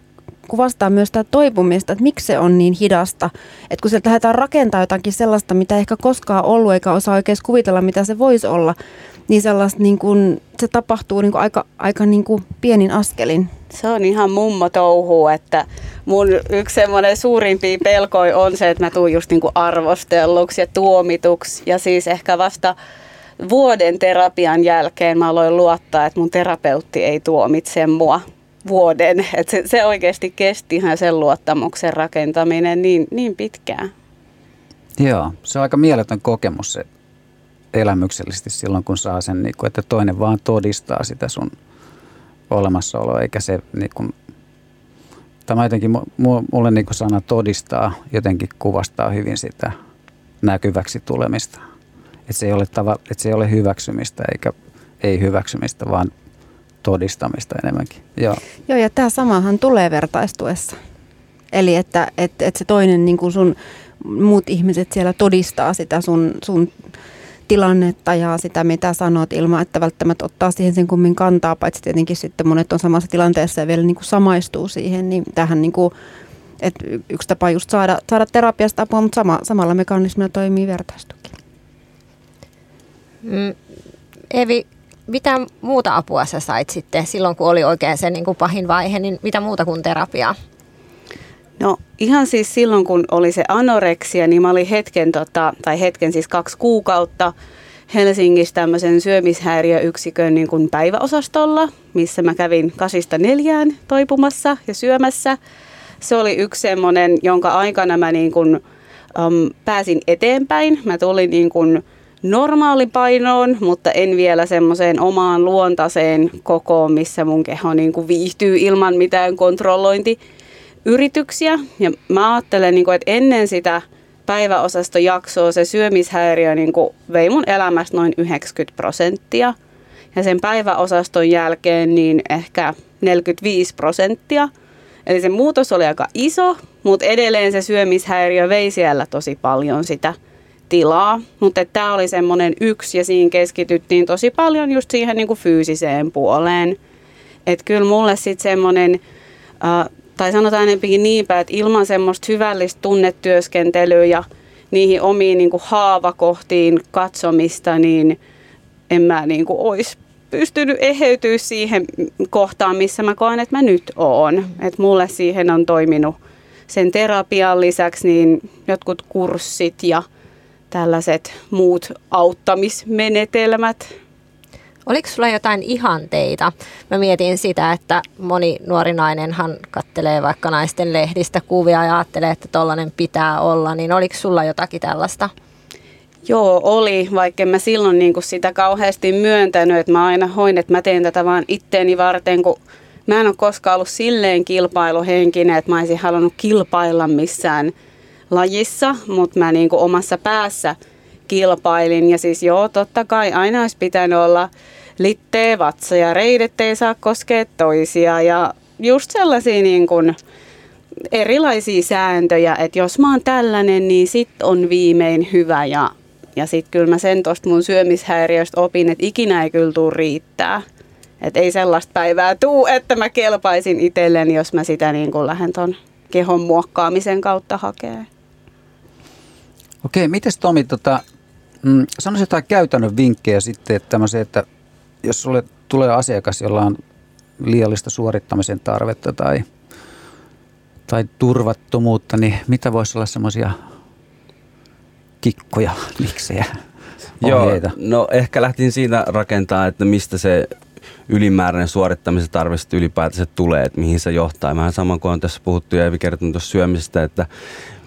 kuvastaa myös sitä toipumista, että miksi se on niin hidasta. Että kun sieltä lähdetään rakentamaan jotakin sellaista, mitä ehkä koskaan ollut eikä osaa oikein kuvitella, mitä se voisi olla, niin sellaista niin kuin, se tapahtuu niin kuin aika, aika niin kuin pienin askelin. Se on ihan mummo touhu, että mun yksi semmoinen suurimpia pelkoi on se, että mä tuun just niin kuin arvostelluksi ja tuomituksi. Ja siis ehkä vasta vuoden terapian jälkeen mä aloin luottaa, että mun terapeutti ei tuomitse mua vuoden. Että se, se oikeasti kesti ihan sen luottamuksen rakentaminen niin, niin pitkään. Joo, se on aika mieletön kokemus se elämyksellisesti silloin, kun saa sen, niin kuin, että toinen vaan todistaa sitä sun olemassaoloa, eikä se niin kuin, tämä jotenkin, mulle niin kuin sana todistaa jotenkin kuvastaa hyvin sitä näkyväksi tulemista. Että se ei ole, tava, että se ei ole hyväksymistä eikä ei hyväksymistä, vaan todistamista enemmänkin. Joo, Joo ja tämä samahan tulee vertaistuessa. Eli että, että, että se toinen niin kuin sun muut ihmiset siellä todistaa sitä sun, sun tilannetta ja sitä, mitä sanot, ilman että välttämättä ottaa siihen sen kummin kantaa, paitsi tietenkin sitten monet on samassa tilanteessa ja vielä niin kuin samaistuu siihen, niin tähän niin kuin, että yksi tapa just saada, saada terapiasta apua, mutta sama, samalla mekanismilla toimii vertaistuki. Mm, Evi, mitä muuta apua sä sait sitten silloin, kun oli oikein se niin kuin pahin vaihe, niin mitä muuta kuin terapiaa? No ihan siis silloin, kun oli se anoreksia, niin mä olin hetken, tota, tai hetken siis kaksi kuukautta Helsingissä tämmöisen syömishäiriöyksikön niin kuin päiväosastolla, missä mä kävin kasista neljään toipumassa ja syömässä. Se oli yksi semmoinen, jonka aikana mä niin kuin, um, pääsin eteenpäin. Mä tulin niin kuin normaalipainoon, mutta en vielä semmoiseen omaan luontaiseen kokoon, missä mun keho niin kuin viihtyy ilman mitään kontrollointi yrityksiä. Ja mä ajattelen, niin kuin, että ennen sitä päiväosastojaksoa se syömishäiriö niin kuin vei mun elämästä noin 90 prosenttia. Ja sen päiväosaston jälkeen niin ehkä 45 prosenttia. Eli se muutos oli aika iso, mutta edelleen se syömishäiriö vei siellä tosi paljon sitä tilaa. Mutta tämä oli semmoinen yksi ja siinä keskityttiin tosi paljon just siihen niin kuin fyysiseen puoleen. Että kyllä mulle sitten semmoinen äh, tai sanotaan enempikin niinpä, että ilman semmoista hyvällistä tunnetyöskentelyä ja niihin omiin niin kuin haavakohtiin katsomista, niin en mä niin kuin olisi pystynyt eheytyä siihen kohtaan, missä mä koen, että mä nyt oon. Että mulle siihen on toiminut sen terapian lisäksi niin jotkut kurssit ja tällaiset muut auttamismenetelmät, Oliko sulla jotain ihanteita? Mä mietin sitä, että moni nuori nainenhan kattelee vaikka naisten lehdistä kuvia ja ajattelee, että tollainen pitää olla. Niin oliko sulla jotakin tällaista? Joo, oli, vaikka mä silloin niin kuin sitä kauheasti myöntänyt, että mä aina hoin, että mä teen tätä vaan itteeni varten, kun mä en ole koskaan ollut silleen kilpailuhenkinen, että mä olisin halunnut kilpailla missään lajissa, mutta mä niin kuin omassa päässä kilpailin. Ja siis joo, totta kai aina olisi pitänyt olla littee vatsa ja reidet ei saa koskea toisia ja just sellaisia niin kuin erilaisia sääntöjä, että jos mä oon tällainen, niin sit on viimein hyvä ja, ja sit kyllä mä sen tosta mun syömishäiriöstä opin, että ikinä ei kyllä tuu riittää. Että ei sellaista päivää tuu, että mä kelpaisin itselleni, jos mä sitä niin kuin lähden ton kehon muokkaamisen kautta hakee. Okei, mites Tomi, tota, mm, sanoisin jotain käytännön vinkkejä sitten, että että jos sulle tulee asiakas, jolla on liiallista suorittamisen tarvetta tai, tai turvattomuutta, niin mitä voisi olla semmoisia kikkoja, <laughs> miksejä, ohjeita? Joo, no ehkä lähtin siitä rakentaa, että mistä se ylimääräinen suorittamisen tarve ylipäätänsä tulee, että mihin se johtaa. Vähän sama kuin on tässä puhuttu ja Evi kertonut tuossa syömisestä, että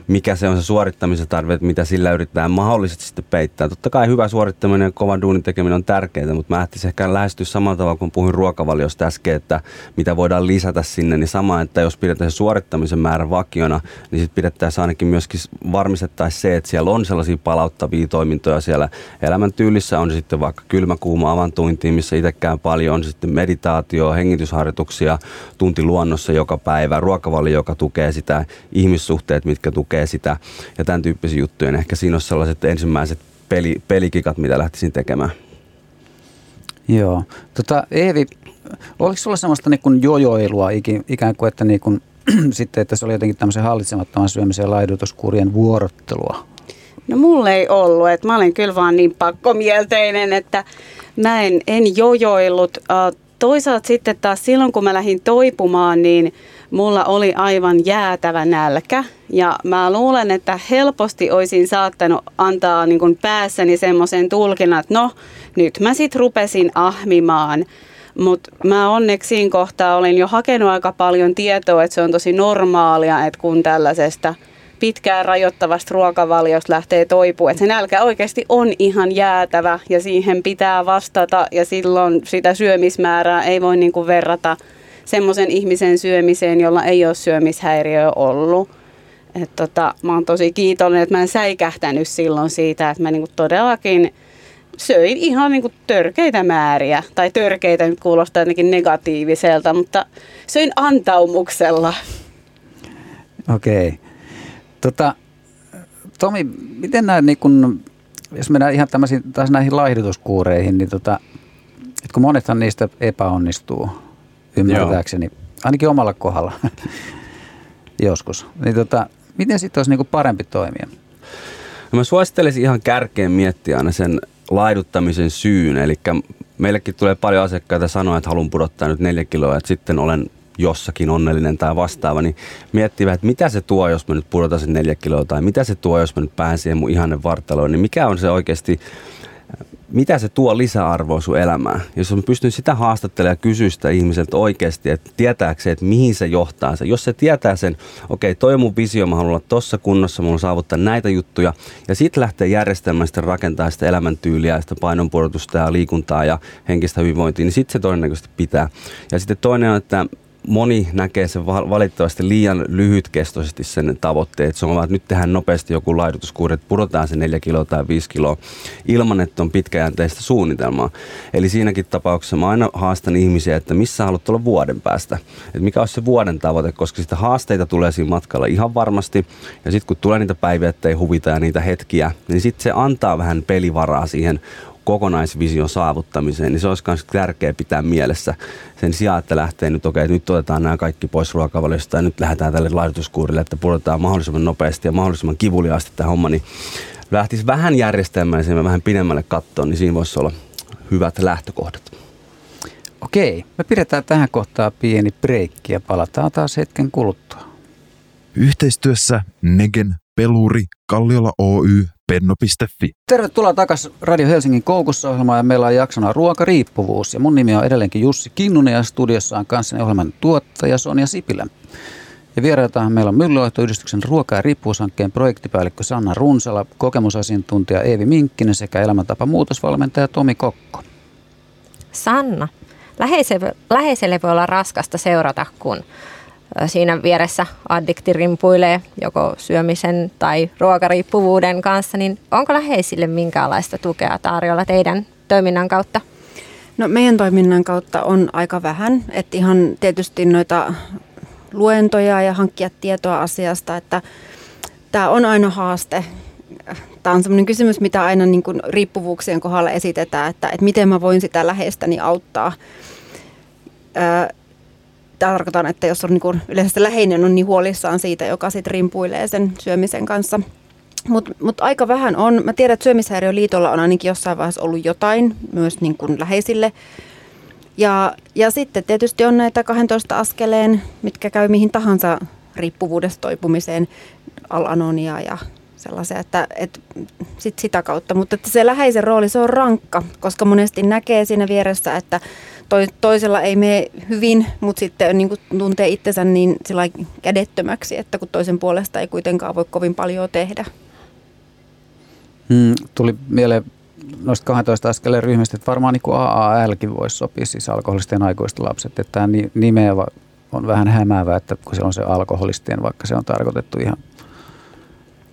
mikä se on se suorittamisen tarve, mitä sillä yritetään mahdollisesti sitten peittää. Totta kai hyvä suorittaminen ja kovan duunin tekeminen on tärkeää, mutta mä lähtisin ehkä lähestyä samalla tavalla, kun puhuin ruokavaliosta äsken, että mitä voidaan lisätä sinne, niin sama, että jos pidetään se suorittamisen määrä vakiona, niin sitten pidettäisiin ainakin myöskin varmistettaisiin se, että siellä on sellaisia palauttavia toimintoja siellä elämäntyylissä, on sitten vaikka kylmä, kuuma avantuinti, missä itsekään paljon, on sitten meditaatio, hengitysharjoituksia, tunti luonnossa joka päivä, ruokavalio, joka tukee sitä, ihmissuhteet, mitkä tukee tekee sitä ja tämän tyyppisiä juttuja. Niin ehkä siinä on sellaiset ensimmäiset peli, pelikikat, mitä lähtisin tekemään. Joo. Tota, Eevi, oliko sulla semmoista niin jojoilua ikään kuin, että, niin kuin, <clears throat> sitten, että se oli jotenkin tämmöisen hallitsemattoman syömisen ja laidutuskurien vuorottelua? No mulle ei ollut, että mä olin kyllä vaan niin pakkomielteinen, että mä en, en jojoillut. Toisaalta sitten taas silloin, kun mä lähdin toipumaan, niin mulla oli aivan jäätävä nälkä. Ja mä luulen, että helposti olisin saattanut antaa niin kuin päässäni semmoisen tulkinnan, että no, nyt mä sitten rupesin ahmimaan. Mutta mä onneksi siinä kohtaa olin jo hakenut aika paljon tietoa, että se on tosi normaalia, että kun tällaisesta pitkään rajoittavasta ruokavaliosta lähtee toipumaan. Että se nälkä oikeasti on ihan jäätävä ja siihen pitää vastata ja silloin sitä syömismäärää ei voi niin kuin verrata semmoisen ihmisen syömiseen, jolla ei ole syömishäiriö ollut. Et tota, mä oon tosi kiitollinen, että mä en säikähtänyt silloin siitä, että mä niinku todellakin söin ihan niinku törkeitä määriä. Tai törkeitä nyt kuulostaa jotenkin negatiiviselta, mutta söin antaumuksella. Okei. Okay. Tota, Tomi, miten näin, niin kun, jos mennään ihan tämmöisiin, taas näihin laihdutuskuureihin, niin tota, kun monethan niistä epäonnistuu, ymmärtääkseni, Joo. ainakin omalla kohdalla <laughs> joskus, niin tota, miten sitten olisi niin kuin parempi toimia? No mä suosittelisin ihan kärkeen miettiä aina sen laiduttamisen syyn. Eli meillekin tulee paljon asiakkaita sanoa, että haluan pudottaa nyt neljä kiloa, että sitten olen jossakin onnellinen tai vastaava, niin miettivät, että mitä se tuo, jos mä nyt pudotan sen neljä kiloa, tai mitä se tuo, jos mä nyt pääsen siihen mun ihanne vartaloon, niin mikä on se oikeasti mitä se tuo lisäarvoa sun elämään. Jos mä pystyn sitä haastattelemaan ja kysyä sitä ihmiseltä oikeasti, että tietääkö se, että mihin se johtaa se. Jos se tietää sen, okei, okay, toi on mun visio, mä haluan olla tossa kunnossa, mä haluan saavuttaa näitä juttuja. Ja sitten lähtee järjestelmästä rakentaa sitä elämäntyyliä, sitä painonpudotusta ja liikuntaa ja henkistä hyvinvointia, niin sitten se todennäköisesti pitää. Ja sitten toinen on, että moni näkee sen valitettavasti liian lyhytkestoisesti sen tavoitteen, että se on vaan, että nyt tehdään nopeasti joku laidutuskuuri, että pudotaan se 4 kiloa tai 5 kiloa ilman, että on pitkäjänteistä suunnitelmaa. Eli siinäkin tapauksessa mä aina haastan ihmisiä, että missä haluat olla vuoden päästä. Että mikä olisi se vuoden tavoite, koska sitä haasteita tulee siinä matkalla ihan varmasti. Ja sitten kun tulee niitä päiviä, ettei huvita ja niitä hetkiä, niin sitten se antaa vähän pelivaraa siihen kokonaisvision saavuttamiseen, niin se olisi myös tärkeää pitää mielessä sen sijaan, että lähtee nyt, okei, okay, nyt otetaan nämä kaikki pois ruokavaliosta ja nyt lähdetään tälle laitotuskuurille, että pudotetaan mahdollisimman nopeasti ja mahdollisimman kivuliaasti tämä homma, niin lähtisi vähän järjestelmällisemmin, vähän pidemmälle kattoon, niin siinä voisi olla hyvät lähtökohdat. Okei, me pidetään tähän kohtaan pieni breikki ja palataan taas hetken kuluttua. Yhteistyössä Negen, Peluri, Kalliola Oy, penno.fi. Tervetuloa takaisin Radio Helsingin koukussa ohjelmaan ja meillä on jaksona Ruokariippuvuus. Ja mun nimi on edelleenkin Jussi Kinnunen ja studiossa on kanssani ohjelman tuottaja Sonja Sipilä. Ja vierailtaan meillä on Myllyhoitoyhdistyksen ruoka- ja riippuvuushankkeen projektipäällikkö Sanna Runsala, kokemusasiantuntija Eevi Minkkinen sekä elämäntapa muutosvalmentaja Tomi Kokko. Sanna, läheiselle voi olla raskasta seurata, kun siinä vieressä addikti rimpuilee joko syömisen tai ruokariippuvuuden kanssa, niin onko läheisille minkäänlaista tukea tarjolla teidän toiminnan kautta? No meidän toiminnan kautta on aika vähän, että ihan tietysti noita luentoja ja hankkia tietoa asiasta, että tämä on aina haaste. Tämä on sellainen kysymys, mitä aina niin kuin riippuvuuksien kohdalla esitetään, että, että miten mä voin sitä läheistäni auttaa tarkoitan, että jos on niin kuin yleensä läheinen on niin huolissaan siitä, joka sitten rimpuilee sen syömisen kanssa. Mutta mut aika vähän on. Mä tiedän, että Syömishäiriöliitolla on ainakin jossain vaiheessa ollut jotain myös niin kuin läheisille. Ja, ja sitten tietysti on näitä 12 askeleen, mitkä käy mihin tahansa riippuvuudesta toipumiseen, alanonia ja sellaisia, että, että sit sitä kautta. Mutta että se läheisen rooli, se on rankka, koska monesti näkee siinä vieressä, että toisella ei mene hyvin, mutta sitten niin kuin tuntee itsensä niin kädettömäksi, että kun toisen puolesta ei kuitenkaan voi kovin paljon tehdä. Hmm, tuli mieleen noista 12 askeleen ryhmistä, että varmaan niin AALkin voisi sopia, siis alkoholistien aikuisten lapset. Että tämä nimeä on vähän hämäävää, että kun se on se alkoholistien, vaikka se on tarkoitettu ihan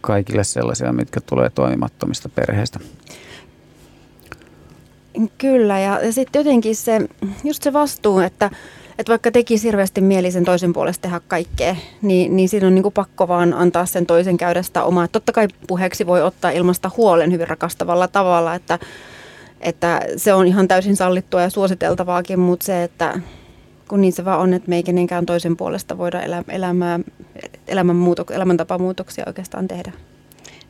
kaikille sellaisia, mitkä tulee toimimattomista perheistä. Kyllä, ja, ja sitten jotenkin se, just se vastuu, että, että vaikka teki hirveästi mieli sen toisen puolesta tehdä kaikkea, niin, niin siinä on niin kuin pakko vaan antaa sen toisen käydä sitä omaa. Totta kai puheeksi voi ottaa ilmasta huolen hyvin rakastavalla tavalla, että, että se on ihan täysin sallittua ja suositeltavaakin, mutta se, että kun niin se vaan on, että me ei kenenkään toisen puolesta voida elä, elämää, elämän muutok, elämäntapamuutoksia oikeastaan tehdä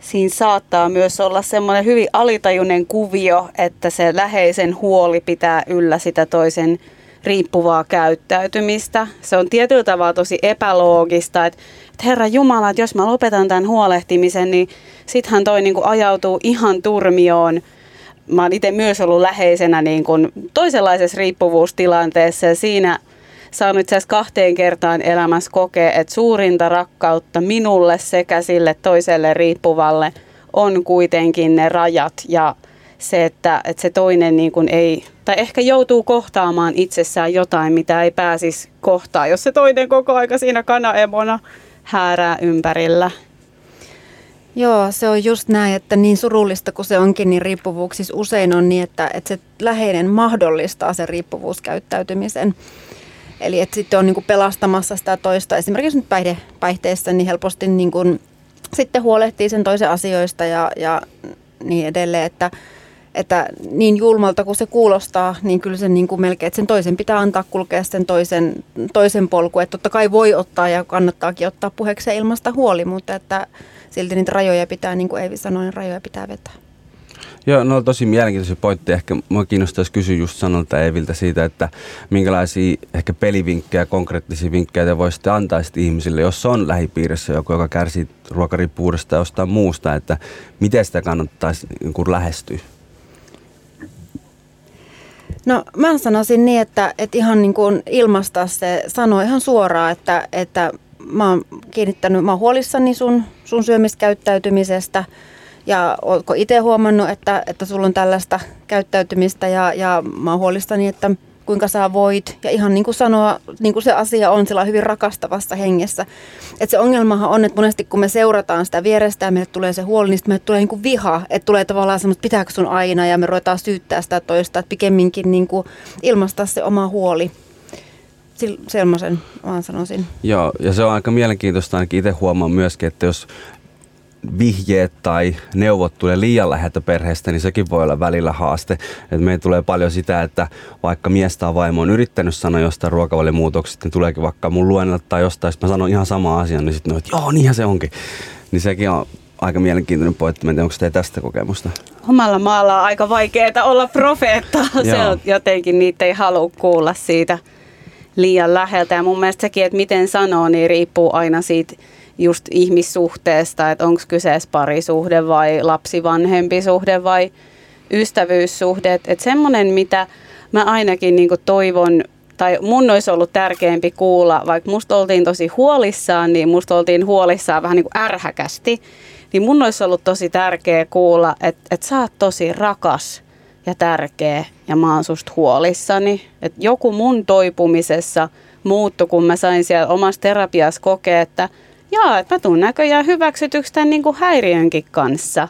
siinä saattaa myös olla semmoinen hyvin alitajuinen kuvio, että se läheisen huoli pitää yllä sitä toisen riippuvaa käyttäytymistä. Se on tietyllä tavalla tosi epäloogista, että, että Herra Jumala, että jos mä lopetan tämän huolehtimisen, niin sittenhän toi niin kuin ajautuu ihan turmioon. Mä oon itse myös ollut läheisenä niin kuin toisenlaisessa riippuvuustilanteessa ja siinä – saanut itse asiassa kahteen kertaan elämässä kokea, että suurinta rakkautta minulle sekä sille toiselle riippuvalle on kuitenkin ne rajat ja se, että, että se toinen niin kuin ei, tai ehkä joutuu kohtaamaan itsessään jotain, mitä ei pääsisi kohtaa, jos se toinen koko aika siinä kanaemona häärää ympärillä. Joo, se on just näin, että niin surullista kuin se onkin, niin riippuvuuksissa usein on niin, että, että se läheinen mahdollistaa sen riippuvuuskäyttäytymisen. Eli että sitten on niin kuin pelastamassa sitä toista. Esimerkiksi nyt päihde, päihteessä niin helposti niin kuin sitten huolehtii sen toisen asioista ja, ja niin edelleen, että, että niin julmalta kuin se kuulostaa, niin kyllä se niin kuin melkein, että sen toisen pitää antaa kulkea sen toisen, toisen polku. Että totta kai voi ottaa ja kannattaakin ottaa puheeksi ilmasta huoli, mutta että silti niitä rajoja pitää, niin kuin Eivi sanoi, niin rajoja pitää vetää. Joo, no tosi mielenkiintoisia pointteja. Ehkä mua kiinnostaisi kysyä just sanolta Eviltä siitä, että minkälaisia ehkä pelivinkkejä, konkreettisia vinkkejä te voisitte antaa ihmisille, jos on lähipiirissä joku, joka kärsii ruokariippuvuudesta ja jostain muusta, että miten sitä kannattaisi niin lähestyä? No mä sanoisin niin, että, että ihan niin kuin ilmaista se sanoo ihan suoraan, että, että mä oon kiinnittänyt, mä oon huolissani sun, sun syömiskäyttäytymisestä ja ootko itse huomannut, että, että sulla on tällaista käyttäytymistä ja, ja mä oon huolissani, että kuinka sä voit. Ja ihan niin kuin sanoa, niin kuin se asia on sillä hyvin rakastavassa hengessä. Että se ongelmahan on, että monesti kun me seurataan sitä vierestä ja meille tulee se huoli, niin meille tulee niin kuin viha. Että tulee tavallaan semmoista, pitääkö sun aina ja me ruvetaan syyttää sitä toista. Että pikemminkin niin kuin ilmaistaa se oma huoli semmoisen vaan sanoisin. Joo, ja se on aika mielenkiintoista ainakin itse huomaan myöskin, että jos vihjeet tai neuvot tulee liian läheltä perheestä, niin sekin voi olla välillä haaste. Et meillä tulee paljon sitä, että vaikka mies tai vaimo on yrittänyt sanoa jostain ruokavaliomuutoksesta, niin tuleekin vaikka mun luennelta tai jostain, sitten mä sanon ihan sama asia, niin sitten että joo, niinhän se onkin. Niin sekin on aika mielenkiintoinen pointti. Onko teillä tästä kokemusta? Omalla maalla on aika vaikeaa olla profeetta. <laughs> se on jotenkin, niitä ei halua kuulla siitä liian läheltä. Ja mun mielestä sekin, että miten sanoo, niin riippuu aina siitä just ihmissuhteesta, että onko kyseessä parisuhde vai lapsivanhempi suhde vai ystävyyssuhde. Että semmoinen, mitä mä ainakin niin toivon, tai mun olisi ollut tärkeämpi kuulla, vaikka musta oltiin tosi huolissaan, niin musta oltiin huolissaan vähän niin kuin ärhäkästi, niin mun olisi ollut tosi tärkeä kuulla, että, että sä oot tosi rakas ja tärkeä ja mä oon susta huolissani. Että joku mun toipumisessa muuttui, kun mä sain siellä omassa terapiassa kokea, että jaa, että mä tuun näköjään hyväksytyksi tämän niin kuin häiriönkin kanssa.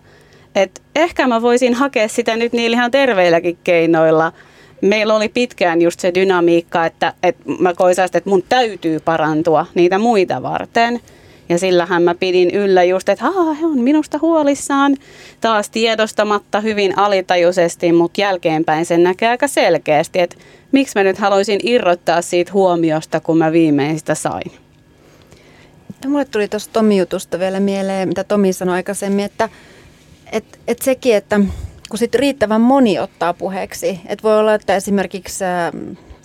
Et ehkä mä voisin hakea sitä nyt niillä ihan terveilläkin keinoilla. Meillä oli pitkään just se dynamiikka, että, että mä koisin, että mun täytyy parantua niitä muita varten – ja sillähän mä pidin yllä just, että Haa, he on minusta huolissaan taas tiedostamatta hyvin alitajuisesti, mutta jälkeenpäin sen näkee aika selkeästi, että miksi mä nyt haluaisin irrottaa siitä huomiosta, kun mä viimein sitä sain. Ja mulle tuli tuosta Tomi jutusta vielä mieleen, mitä Tomi sanoi aikaisemmin, että et, et sekin, että kun sitten riittävän moni ottaa puheeksi, että voi olla, että esimerkiksi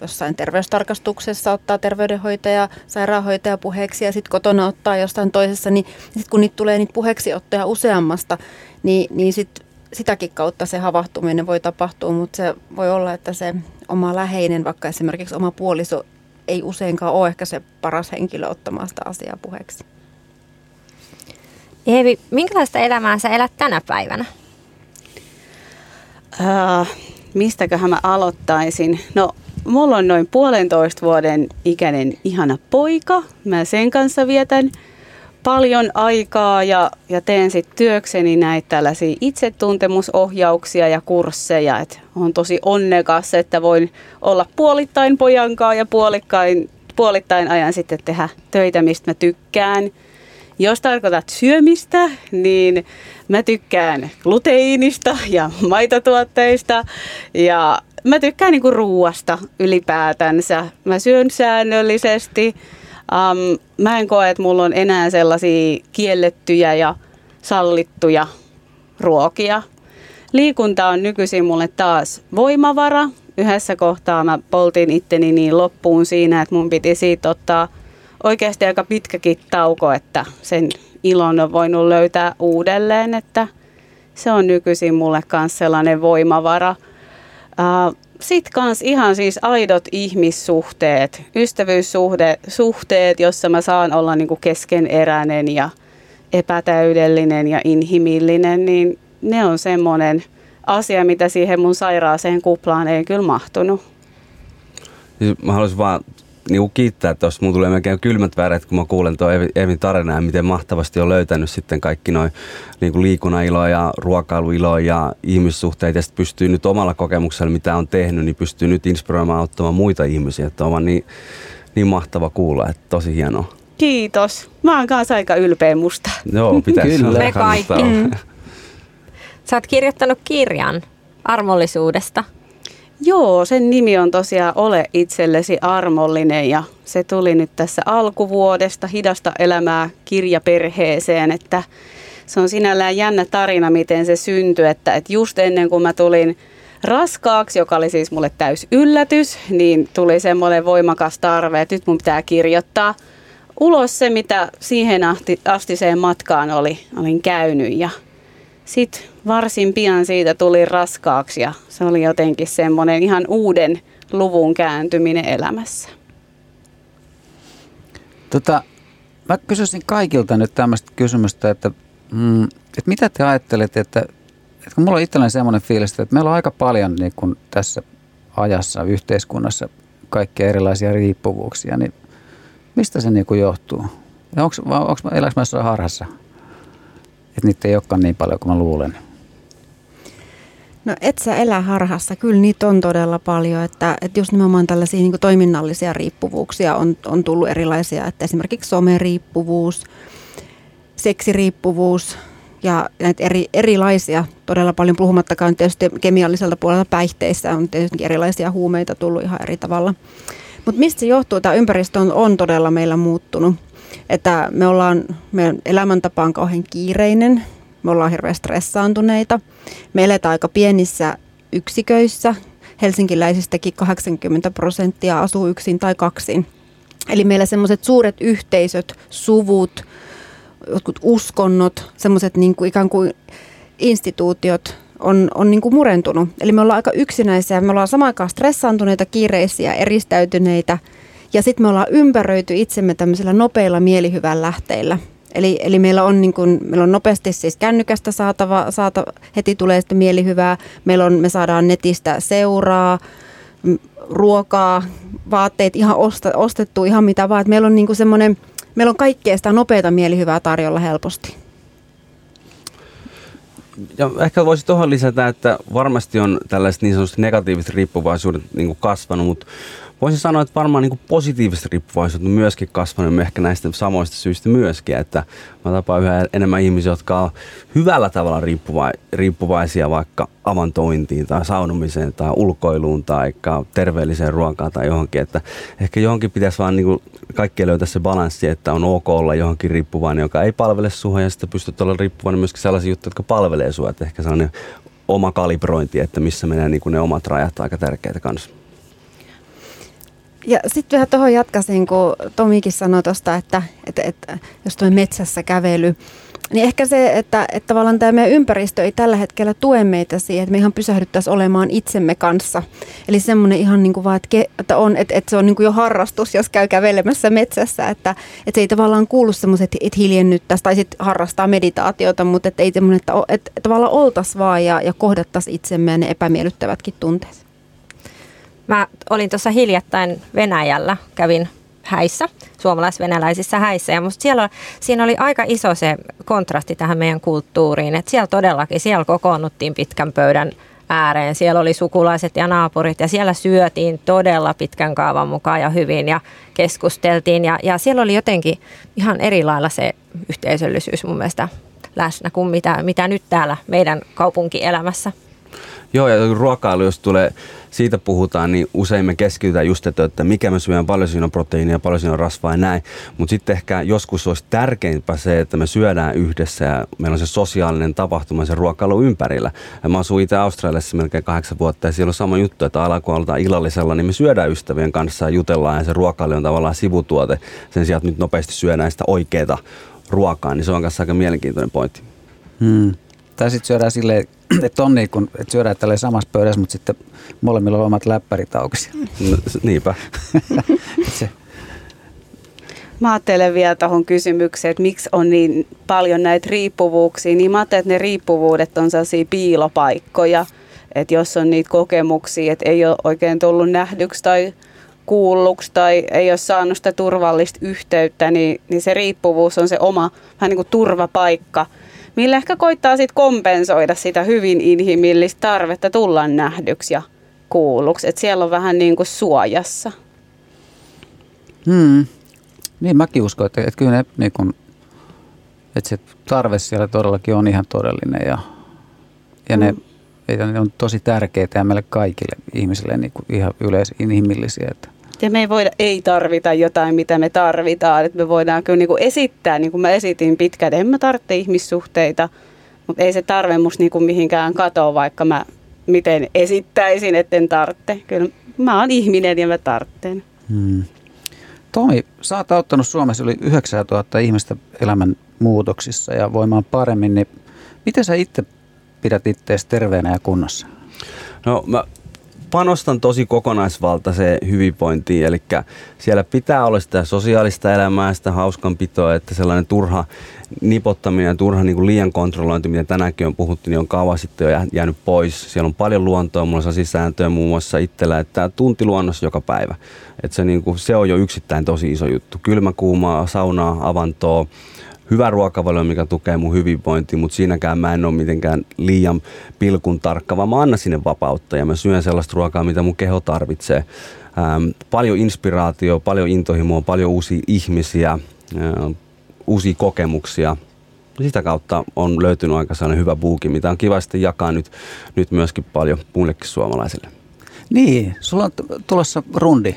jossain terveystarkastuksessa ottaa terveydenhoitaja, sairaanhoitaja puheeksi ja sitten kotona ottaa jostain toisessa, niin sitten kun niitä tulee niitä puheeksiottoja useammasta, niin, niin sit, sitäkin kautta se havahtuminen voi tapahtua, mutta se voi olla, että se oma läheinen, vaikka esimerkiksi oma puoliso, ei useinkaan ole ehkä se paras henkilö ottamaan sitä asiaa puheeksi. Eevi, minkälaista elämää sä elät tänä päivänä? Uh, mistäköhän mä aloittaisin? No mulla on noin puolentoista vuoden ikäinen ihana poika. Mä sen kanssa vietän paljon aikaa ja, ja teen sitten työkseni näitä tällaisia itsetuntemusohjauksia ja kursseja. Et on tosi onnekas, että voin olla puolittain pojankaan ja puolikkain, puolittain ajan sitten tehdä töitä, mistä mä tykkään. Jos tarkoitat syömistä, niin mä tykkään gluteiinista ja maitotuotteista ja mä tykkään niinku ruuasta ylipäätänsä. Mä syön säännöllisesti. Um, mä en koe, että mulla on enää sellaisia kiellettyjä ja sallittuja ruokia. Liikunta on nykyisin mulle taas voimavara. Yhdessä kohtaa mä poltin itteni niin loppuun siinä, että mun piti siitä ottaa oikeasti aika pitkäkin tauko, että sen ilon on voinut löytää uudelleen, että se on nykyisin mulle myös sellainen voimavara – Sitten kans ihan siis aidot ihmissuhteet, ystävyyssuhteet, jossa mä saan olla niinku keskeneräinen ja epätäydellinen ja inhimillinen, niin ne on semmoinen asia, mitä siihen mun sairaaseen kuplaan ei kyllä mahtunut. Siis mä haluaisin vaan niin kiittää tuossa. Mulla tulee melkein kylmät väreet, kun mä kuulen tuo Evin tarinaa ja miten mahtavasti on löytänyt sitten kaikki noin niin liikunnan ilo ja ruokailuilo ja ihmissuhteet ja sitten pystyy nyt omalla kokemuksella, mitä on tehnyt, niin pystyy nyt inspiroimaan auttamaan muita ihmisiä. Että on niin, niin mahtava kuulla, että tosi hienoa. Kiitos. Mä oon kanssa aika ylpeä musta. Joo, pitäisi Kyllä. Me kaikki. Mm. Sä oot kirjoittanut kirjan armollisuudesta. Joo, sen nimi on tosiaan Ole itsellesi armollinen ja se tuli nyt tässä alkuvuodesta Hidasta elämää kirjaperheeseen, että se on sinällään jännä tarina, miten se syntyi, että, että just ennen kuin mä tulin raskaaksi, joka oli siis mulle täys yllätys, niin tuli semmoinen voimakas tarve, että nyt mun pitää kirjoittaa ulos se, mitä siihen astiseen matkaan oli, olin käynyt ja sitten varsin pian siitä tuli raskaaksi ja se oli jotenkin semmoinen ihan uuden luvun kääntyminen elämässä. Tota, mä kysyisin kaikilta nyt tämmöistä kysymystä, että, mm, että mitä te ajattelette, että, että kun mulla on itselläni semmoinen fiilis, että meillä on aika paljon niin kun tässä ajassa yhteiskunnassa kaikkia erilaisia riippuvuuksia, niin mistä se niin johtuu? Ja onko, mä harhassa? Että niitä ei olekaan niin paljon kuin mä luulen. No et sä elä harhassa, kyllä niitä on todella paljon, että, että just nimenomaan tällaisia niin toiminnallisia riippuvuuksia on, on tullut erilaisia, että esimerkiksi someriippuvuus, seksiriippuvuus ja näitä eri, erilaisia, todella paljon puhumattakaan tietysti kemialliselta puolella päihteissä on tietysti erilaisia huumeita tullut ihan eri tavalla. Mutta mistä se johtuu? Tämä ympäristö on, on todella meillä muuttunut että me ollaan, meidän elämäntapa on kauhean kiireinen, me ollaan hirveän stressaantuneita, me eletään aika pienissä yksiköissä, helsinkiläisistäkin 80 prosenttia asuu yksin tai kaksin. Eli meillä semmoiset suuret yhteisöt, suvut, jotkut uskonnot, semmoiset niin kuin ikään kuin instituutiot on, on niin kuin murentunut. Eli me ollaan aika yksinäisiä, me ollaan samaan aikaan stressaantuneita, kiireisiä, eristäytyneitä – ja sitten me ollaan ympäröity itsemme tämmöisillä nopeilla mielihyvän lähteillä. Eli, eli meillä, on niin kun, meillä on nopeasti siis kännykästä saatava, saatava, heti tulee sitten mielihyvää. Meillä on, me saadaan netistä seuraa, ruokaa, vaatteet ihan osta, ostettu, ihan mitä vaan. Et meillä on niin semmoinen, meillä on kaikkea sitä nopeata mielihyvää tarjolla helposti. Ja ehkä voisi tuohon lisätä, että varmasti on tällaiset niin sanotusti negatiiviset riippuvaisuudet niin kasvanut, mutta voisin sanoa, että varmaan niin positiiviset riippuvaisuudet on myöskin kasvanut ehkä näistä samoista syistä myöskin, että mä tapaan yhä enemmän ihmisiä, jotka on hyvällä tavalla riippuva- riippuvaisia vaikka avantointiin tai saunomiseen tai ulkoiluun tai terveelliseen ruokaan tai johonkin, että ehkä johonkin pitäisi vaan niin kaikkien löytää se balanssi, että on ok olla johonkin riippuvainen, joka ei palvele sua ja sitten pystyt olla riippuvainen myöskin sellaisia juttuja, jotka palvelee sua, että ehkä sellainen oma kalibrointi, että missä menee niin ne omat rajat aika tärkeitä kanssa. Ja sitten vähän tuohon jatkasin, kun Tomikin sanoi tuosta, että, että, että jos tuo metsässä kävely, niin ehkä se, että, että tavallaan tämä meidän ympäristö ei tällä hetkellä tue meitä siihen, että me ihan pysähdyttäisiin olemaan itsemme kanssa. Eli semmoinen ihan niin kuin vaan, että, että, on, että, että se on niin kuin jo harrastus, jos käy kävelemässä metsässä, että, että se ei tavallaan kuulu semmoiset, että hiljennyttäisiin tai sitten harrastaa meditaatiota, mutta että ei semmoinen, että, että, että tavallaan oltaisiin vaan ja, ja kohdattaisiin itsemme ja ne epämiellyttävätkin tunteet. Mä olin tuossa hiljattain Venäjällä, kävin häissä, suomalais-venäläisissä häissä. Ja musta siellä, siinä oli aika iso se kontrasti tähän meidän kulttuuriin. Että siellä todellakin, siellä kokoonnuttiin pitkän pöydän ääreen. Siellä oli sukulaiset ja naapurit ja siellä syötiin todella pitkän kaavan mukaan ja hyvin ja keskusteltiin. Ja, ja siellä oli jotenkin ihan eri lailla se yhteisöllisyys mun mielestä läsnä kuin mitä, mitä nyt täällä meidän kaupunkielämässä. Joo, ja ruokailu, jos tulee, siitä puhutaan, niin usein me keskitytään just, että, että mikä me syömme, paljon siinä on proteiinia, paljon siinä on rasvaa ja näin. Mutta sitten ehkä joskus olisi tärkeintä se, että me syödään yhdessä ja meillä on se sosiaalinen tapahtuma se ruokailu ympärillä. Ja mä asuin itse Australiassa melkein kahdeksan vuotta ja siellä on sama juttu, että ala kun aletaan illallisella, niin me syödään ystävien kanssa ja jutellaan ja se ruokailu on tavallaan sivutuote. Sen sijaan, että nyt nopeasti syödään sitä oikeaa ruokaa, niin se on kanssa aika mielenkiintoinen pointti. Hmm. Tai sitten syödään silleen <clears throat> että on niin kuin, että syödään tälleen samassa pöydässä, mutta sitten molemmilla on omat läppärit auki. No, niinpä. <laughs> se, Mä ajattelen vielä tuohon kysymykseen, että miksi on niin paljon näitä riippuvuuksia, niin mä ajattelen, että ne riippuvuudet on sellaisia piilopaikkoja, että jos on niitä kokemuksia, että ei ole oikein tullut nähdyksi tai kuulluksi tai ei ole saanut sitä turvallista yhteyttä, niin, niin se riippuvuus on se oma vähän niin kuin turvapaikka, millä ehkä koittaa sitten kompensoida sitä hyvin inhimillistä tarvetta tulla nähdyksi ja kuulluksi. Että siellä on vähän niin kuin suojassa. hmm. Niin mäkin uskon, että, että kyllä ne, niin kun, että se tarve siellä todellakin on ihan todellinen ja, ja ne, mm. ne on tosi tärkeitä ja meille kaikille ihmisille niin kuin ihan yleisinhimillisiä. Että. Ja me ei voida ei tarvita jotain, mitä me tarvitaan. Että me voidaan kyllä niin kuin esittää, niin kuin mä esitin pitkään, että en mä tarvitse ihmissuhteita, mutta ei se tarve musta niin kuin mihinkään katoa, vaikka mä miten esittäisin, etten tarvitse. Kyllä mä oon ihminen ja mä tarvitsen. Hmm. Tomi, sä oot auttanut Suomessa yli 9000 ihmistä elämän muutoksissa ja voimaan paremmin, niin miten sä itse pidät itseäsi terveenä ja kunnossa? No mä panostan tosi kokonaisvaltaiseen hyvinvointiin, eli siellä pitää olla sitä sosiaalista elämää, sitä hauskanpitoa, että sellainen turha nipottaminen ja turha niin kuin liian kontrollointi, mitä tänäänkin on puhuttu, niin on kauan sitten jo jäänyt pois. Siellä on paljon luontoa, mulla on sääntöjä muun muassa itsellä, että tunti luonnossa joka päivä. Että se, niin kuin, se on jo yksittäin tosi iso juttu. Kylmä, kuumaa, saunaa, avantoa, hyvä ruokavalio, mikä tukee mun hyvinvointia, mutta siinäkään mä en ole mitenkään liian pilkun tarkka, vaan mä annan sinne vapautta ja mä syön sellaista ruokaa, mitä mun keho tarvitsee. Ähm, paljon inspiraatio, paljon intohimoa, paljon uusia ihmisiä, äh, uusia kokemuksia. Sitä kautta on löytynyt aika sellainen hyvä buuki, mitä on kiva sitten jakaa nyt, nyt myöskin paljon muillekin suomalaisille. Niin, sulla on tulossa rundi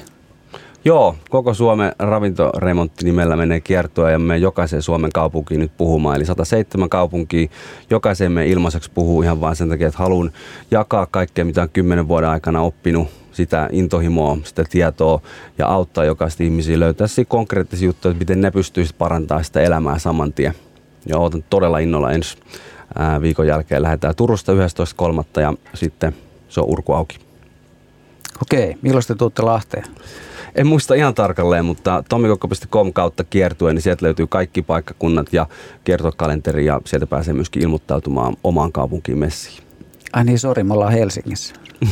Joo, koko Suomen ravintoremontti nimellä menee kiertoa ja me jokaiseen Suomen kaupunkiin nyt puhumaan. Eli 107 kaupunkia, jokaiseen me ilmaiseksi puhuu ihan vain sen takia, että haluan jakaa kaikkea, mitä on kymmenen vuoden aikana oppinut, sitä intohimoa, sitä tietoa ja auttaa jokaista ihmisiä löytää konkreettisia juttuja, että miten ne pystyisivät parantamaan sitä elämää saman tien. Ja odotan todella innolla ensi viikon jälkeen. Lähdetään Turusta 11.3. ja sitten se on urku auki. Okei, milloin te tuutte Lahteen? En muista ihan tarkalleen, mutta tomikokko.com kautta kiertuen, niin sieltä löytyy kaikki paikkakunnat ja kiertokalenteri ja sieltä pääsee myöskin ilmoittautumaan omaan kaupunkiin messiin. Ai niin, sori, me ollaan Helsingissä. <laughs>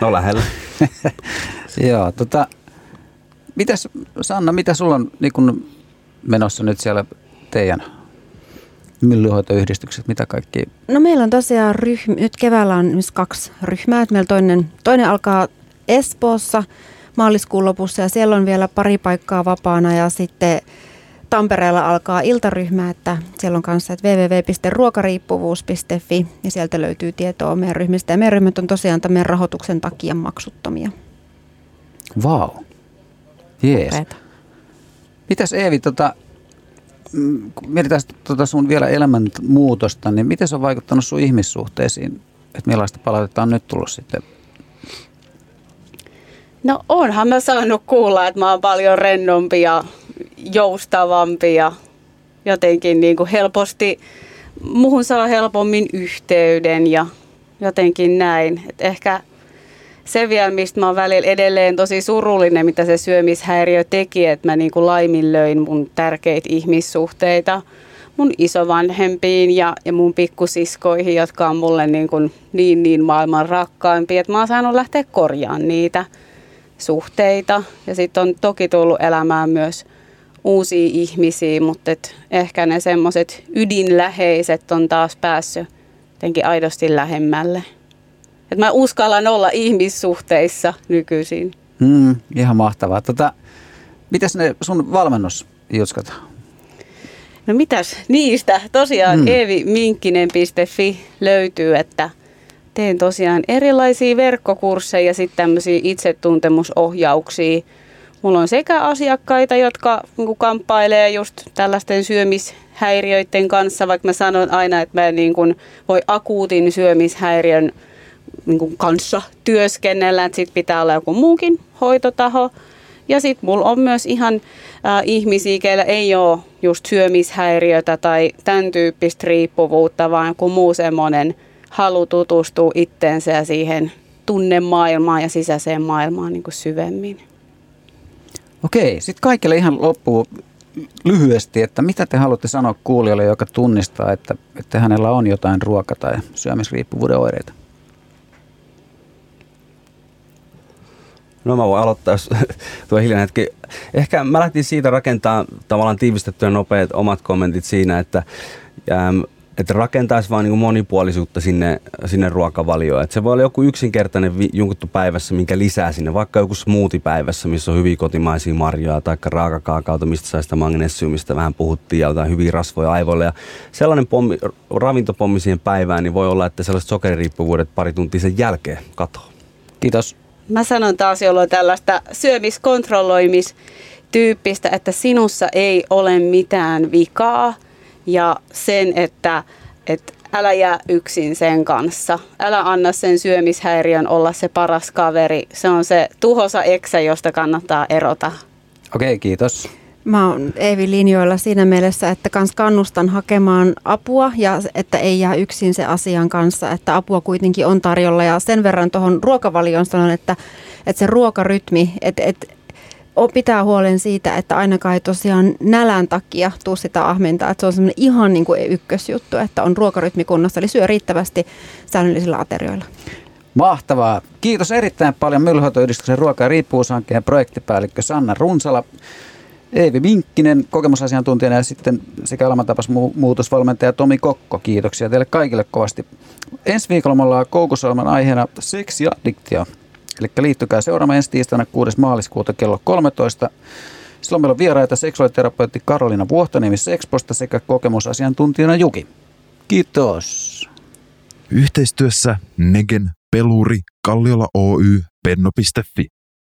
no lähellä. <laughs> Joo, tota, mitäs Sanna, mitä sulla on niin kun menossa nyt siellä teidän myllyhoitoyhdistykset, mitä kaikki? No meillä on tosiaan ryhmä, nyt keväällä on kaksi ryhmää. Meillä toinen, toinen alkaa Espoossa maaliskuun lopussa ja siellä on vielä pari paikkaa vapaana ja sitten Tampereella alkaa iltaryhmä, että siellä on kanssa että www.ruokariippuvuus.fi ja sieltä löytyy tietoa meidän ryhmistä. Ja meidän ryhmät on tosiaan tämän rahoituksen takia maksuttomia. Vau. Wow. Jees. Mitäs Eevi, tota, mm, kun mietitään tota sun vielä elämänmuutosta, niin miten se on vaikuttanut sun ihmissuhteisiin? Että millaista palautetta on nyt tullut sitten No onhan mä saanut kuulla, että mä oon paljon rennompi ja joustavampi ja jotenkin niin kuin helposti, muhun saa helpommin yhteyden ja jotenkin näin. Et ehkä se vielä, mistä mä oon välillä edelleen tosi surullinen, mitä se syömishäiriö teki, että mä niin kuin laiminlöin mun tärkeitä ihmissuhteita mun isovanhempiin ja, ja mun pikkusiskoihin, jotka on mulle niin, kuin niin, niin maailman rakkaimpia, että mä oon saanut lähteä korjaamaan niitä – suhteita. Ja sitten on toki tullut elämään myös uusia ihmisiä, mutta et ehkä ne semmoiset ydinläheiset on taas päässyt jotenkin aidosti lähemmälle. Et mä uskallan olla ihmissuhteissa nykyisin. Mm, ihan mahtavaa. Tota, mitäs ne sun valmennusjutskat? No mitäs niistä? Tosiaan mm. eeviminkkinen.fi löytyy, että – teen tosiaan erilaisia verkkokursseja ja sitten tämmöisiä itsetuntemusohjauksia. Mulla on sekä asiakkaita, jotka niin kamppailee just tällaisten syömishäiriöiden kanssa, vaikka mä sanon aina, että mä en niin kuin voi akuutin syömishäiriön niin kuin kanssa työskennellä, että sit pitää olla joku muukin hoitotaho. Ja sitten mulla on myös ihan äh, ihmisiä, keillä ei ole just syömishäiriötä tai tämän tyyppistä riippuvuutta, vaan joku muu semmoinen halu tutustua itteensä ja siihen tunnemaailmaan ja sisäiseen maailmaan niin kuin syvemmin. Okei, sitten kaikille ihan loppuu lyhyesti, että mitä te haluatte sanoa kuulijalle, joka tunnistaa, että, että hänellä on jotain ruoka- tai syömisriippuvuuden oireita? No mä voin aloittaa, jos <laughs> tuo hiljainen hetki. Ehkä mä lähtin siitä rakentaa tavallaan tiivistettyä nopeat omat kommentit siinä, että, ähm, että rakentaisi vaan niin monipuolisuutta sinne, sinne ruokavalioon. Että se voi olla joku yksinkertainen vi- junkuttu päivässä, minkä lisää sinne. Vaikka joku smoothie päivässä, missä on hyvin kotimaisia marjoja tai raakakaakaota, mistä saa sitä magnesiumista vähän puhuttiin ja jotain hyviä rasvoja aivoille. Ja sellainen pommi, ravintopommi siihen päivään, niin voi olla, että sellaiset sokeririippuvuudet pari tuntia sen jälkeen katoaa. Kiitos. Mä sanon taas, jolloin tällaista syömiskontrolloimistyyppistä, että sinussa ei ole mitään vikaa ja sen, että, että älä jää yksin sen kanssa. Älä anna sen syömishäiriön olla se paras kaveri. Se on se tuhosa eksä, josta kannattaa erota. Okei, kiitos. Mä oon Eevi linjoilla siinä mielessä, että kans kannustan hakemaan apua ja että ei jää yksin se asian kanssa, että apua kuitenkin on tarjolla. Ja sen verran tuohon ruokavalioon sanon, että, että se ruokarytmi, että, että pitää huolen siitä, että ainakaan ei tosiaan nälän takia tuu sitä ahmintaa. Että se on semmoinen ihan niin kuin ykkösjuttu, että on ruokarytmi kunnossa, eli syö riittävästi säännöllisillä aterioilla. Mahtavaa. Kiitos erittäin paljon Myllyhoitoyhdistyksen ruoka- ja riippuvuushankkeen projektipäällikkö Sanna Runsala. Eevi Minkkinen kokemusasiantuntijana ja sitten sekä elämäntapasmuutosvalmentaja Tomi Kokko. Kiitoksia teille kaikille kovasti. Ensi viikolla me ollaan aiheena seksi ja addiktio. Eli liittykää seuraamaan ensi tiistaina 6. maaliskuuta kello 13. Silloin meillä on vieraita seksuaaliterapeutti Karolina Vuohtoniemi Sexposta sekä kokemusasiantuntijana Juki. Kiitos. Yhteistyössä Negen, Peluri, Kalliola Oy, Penno.fi.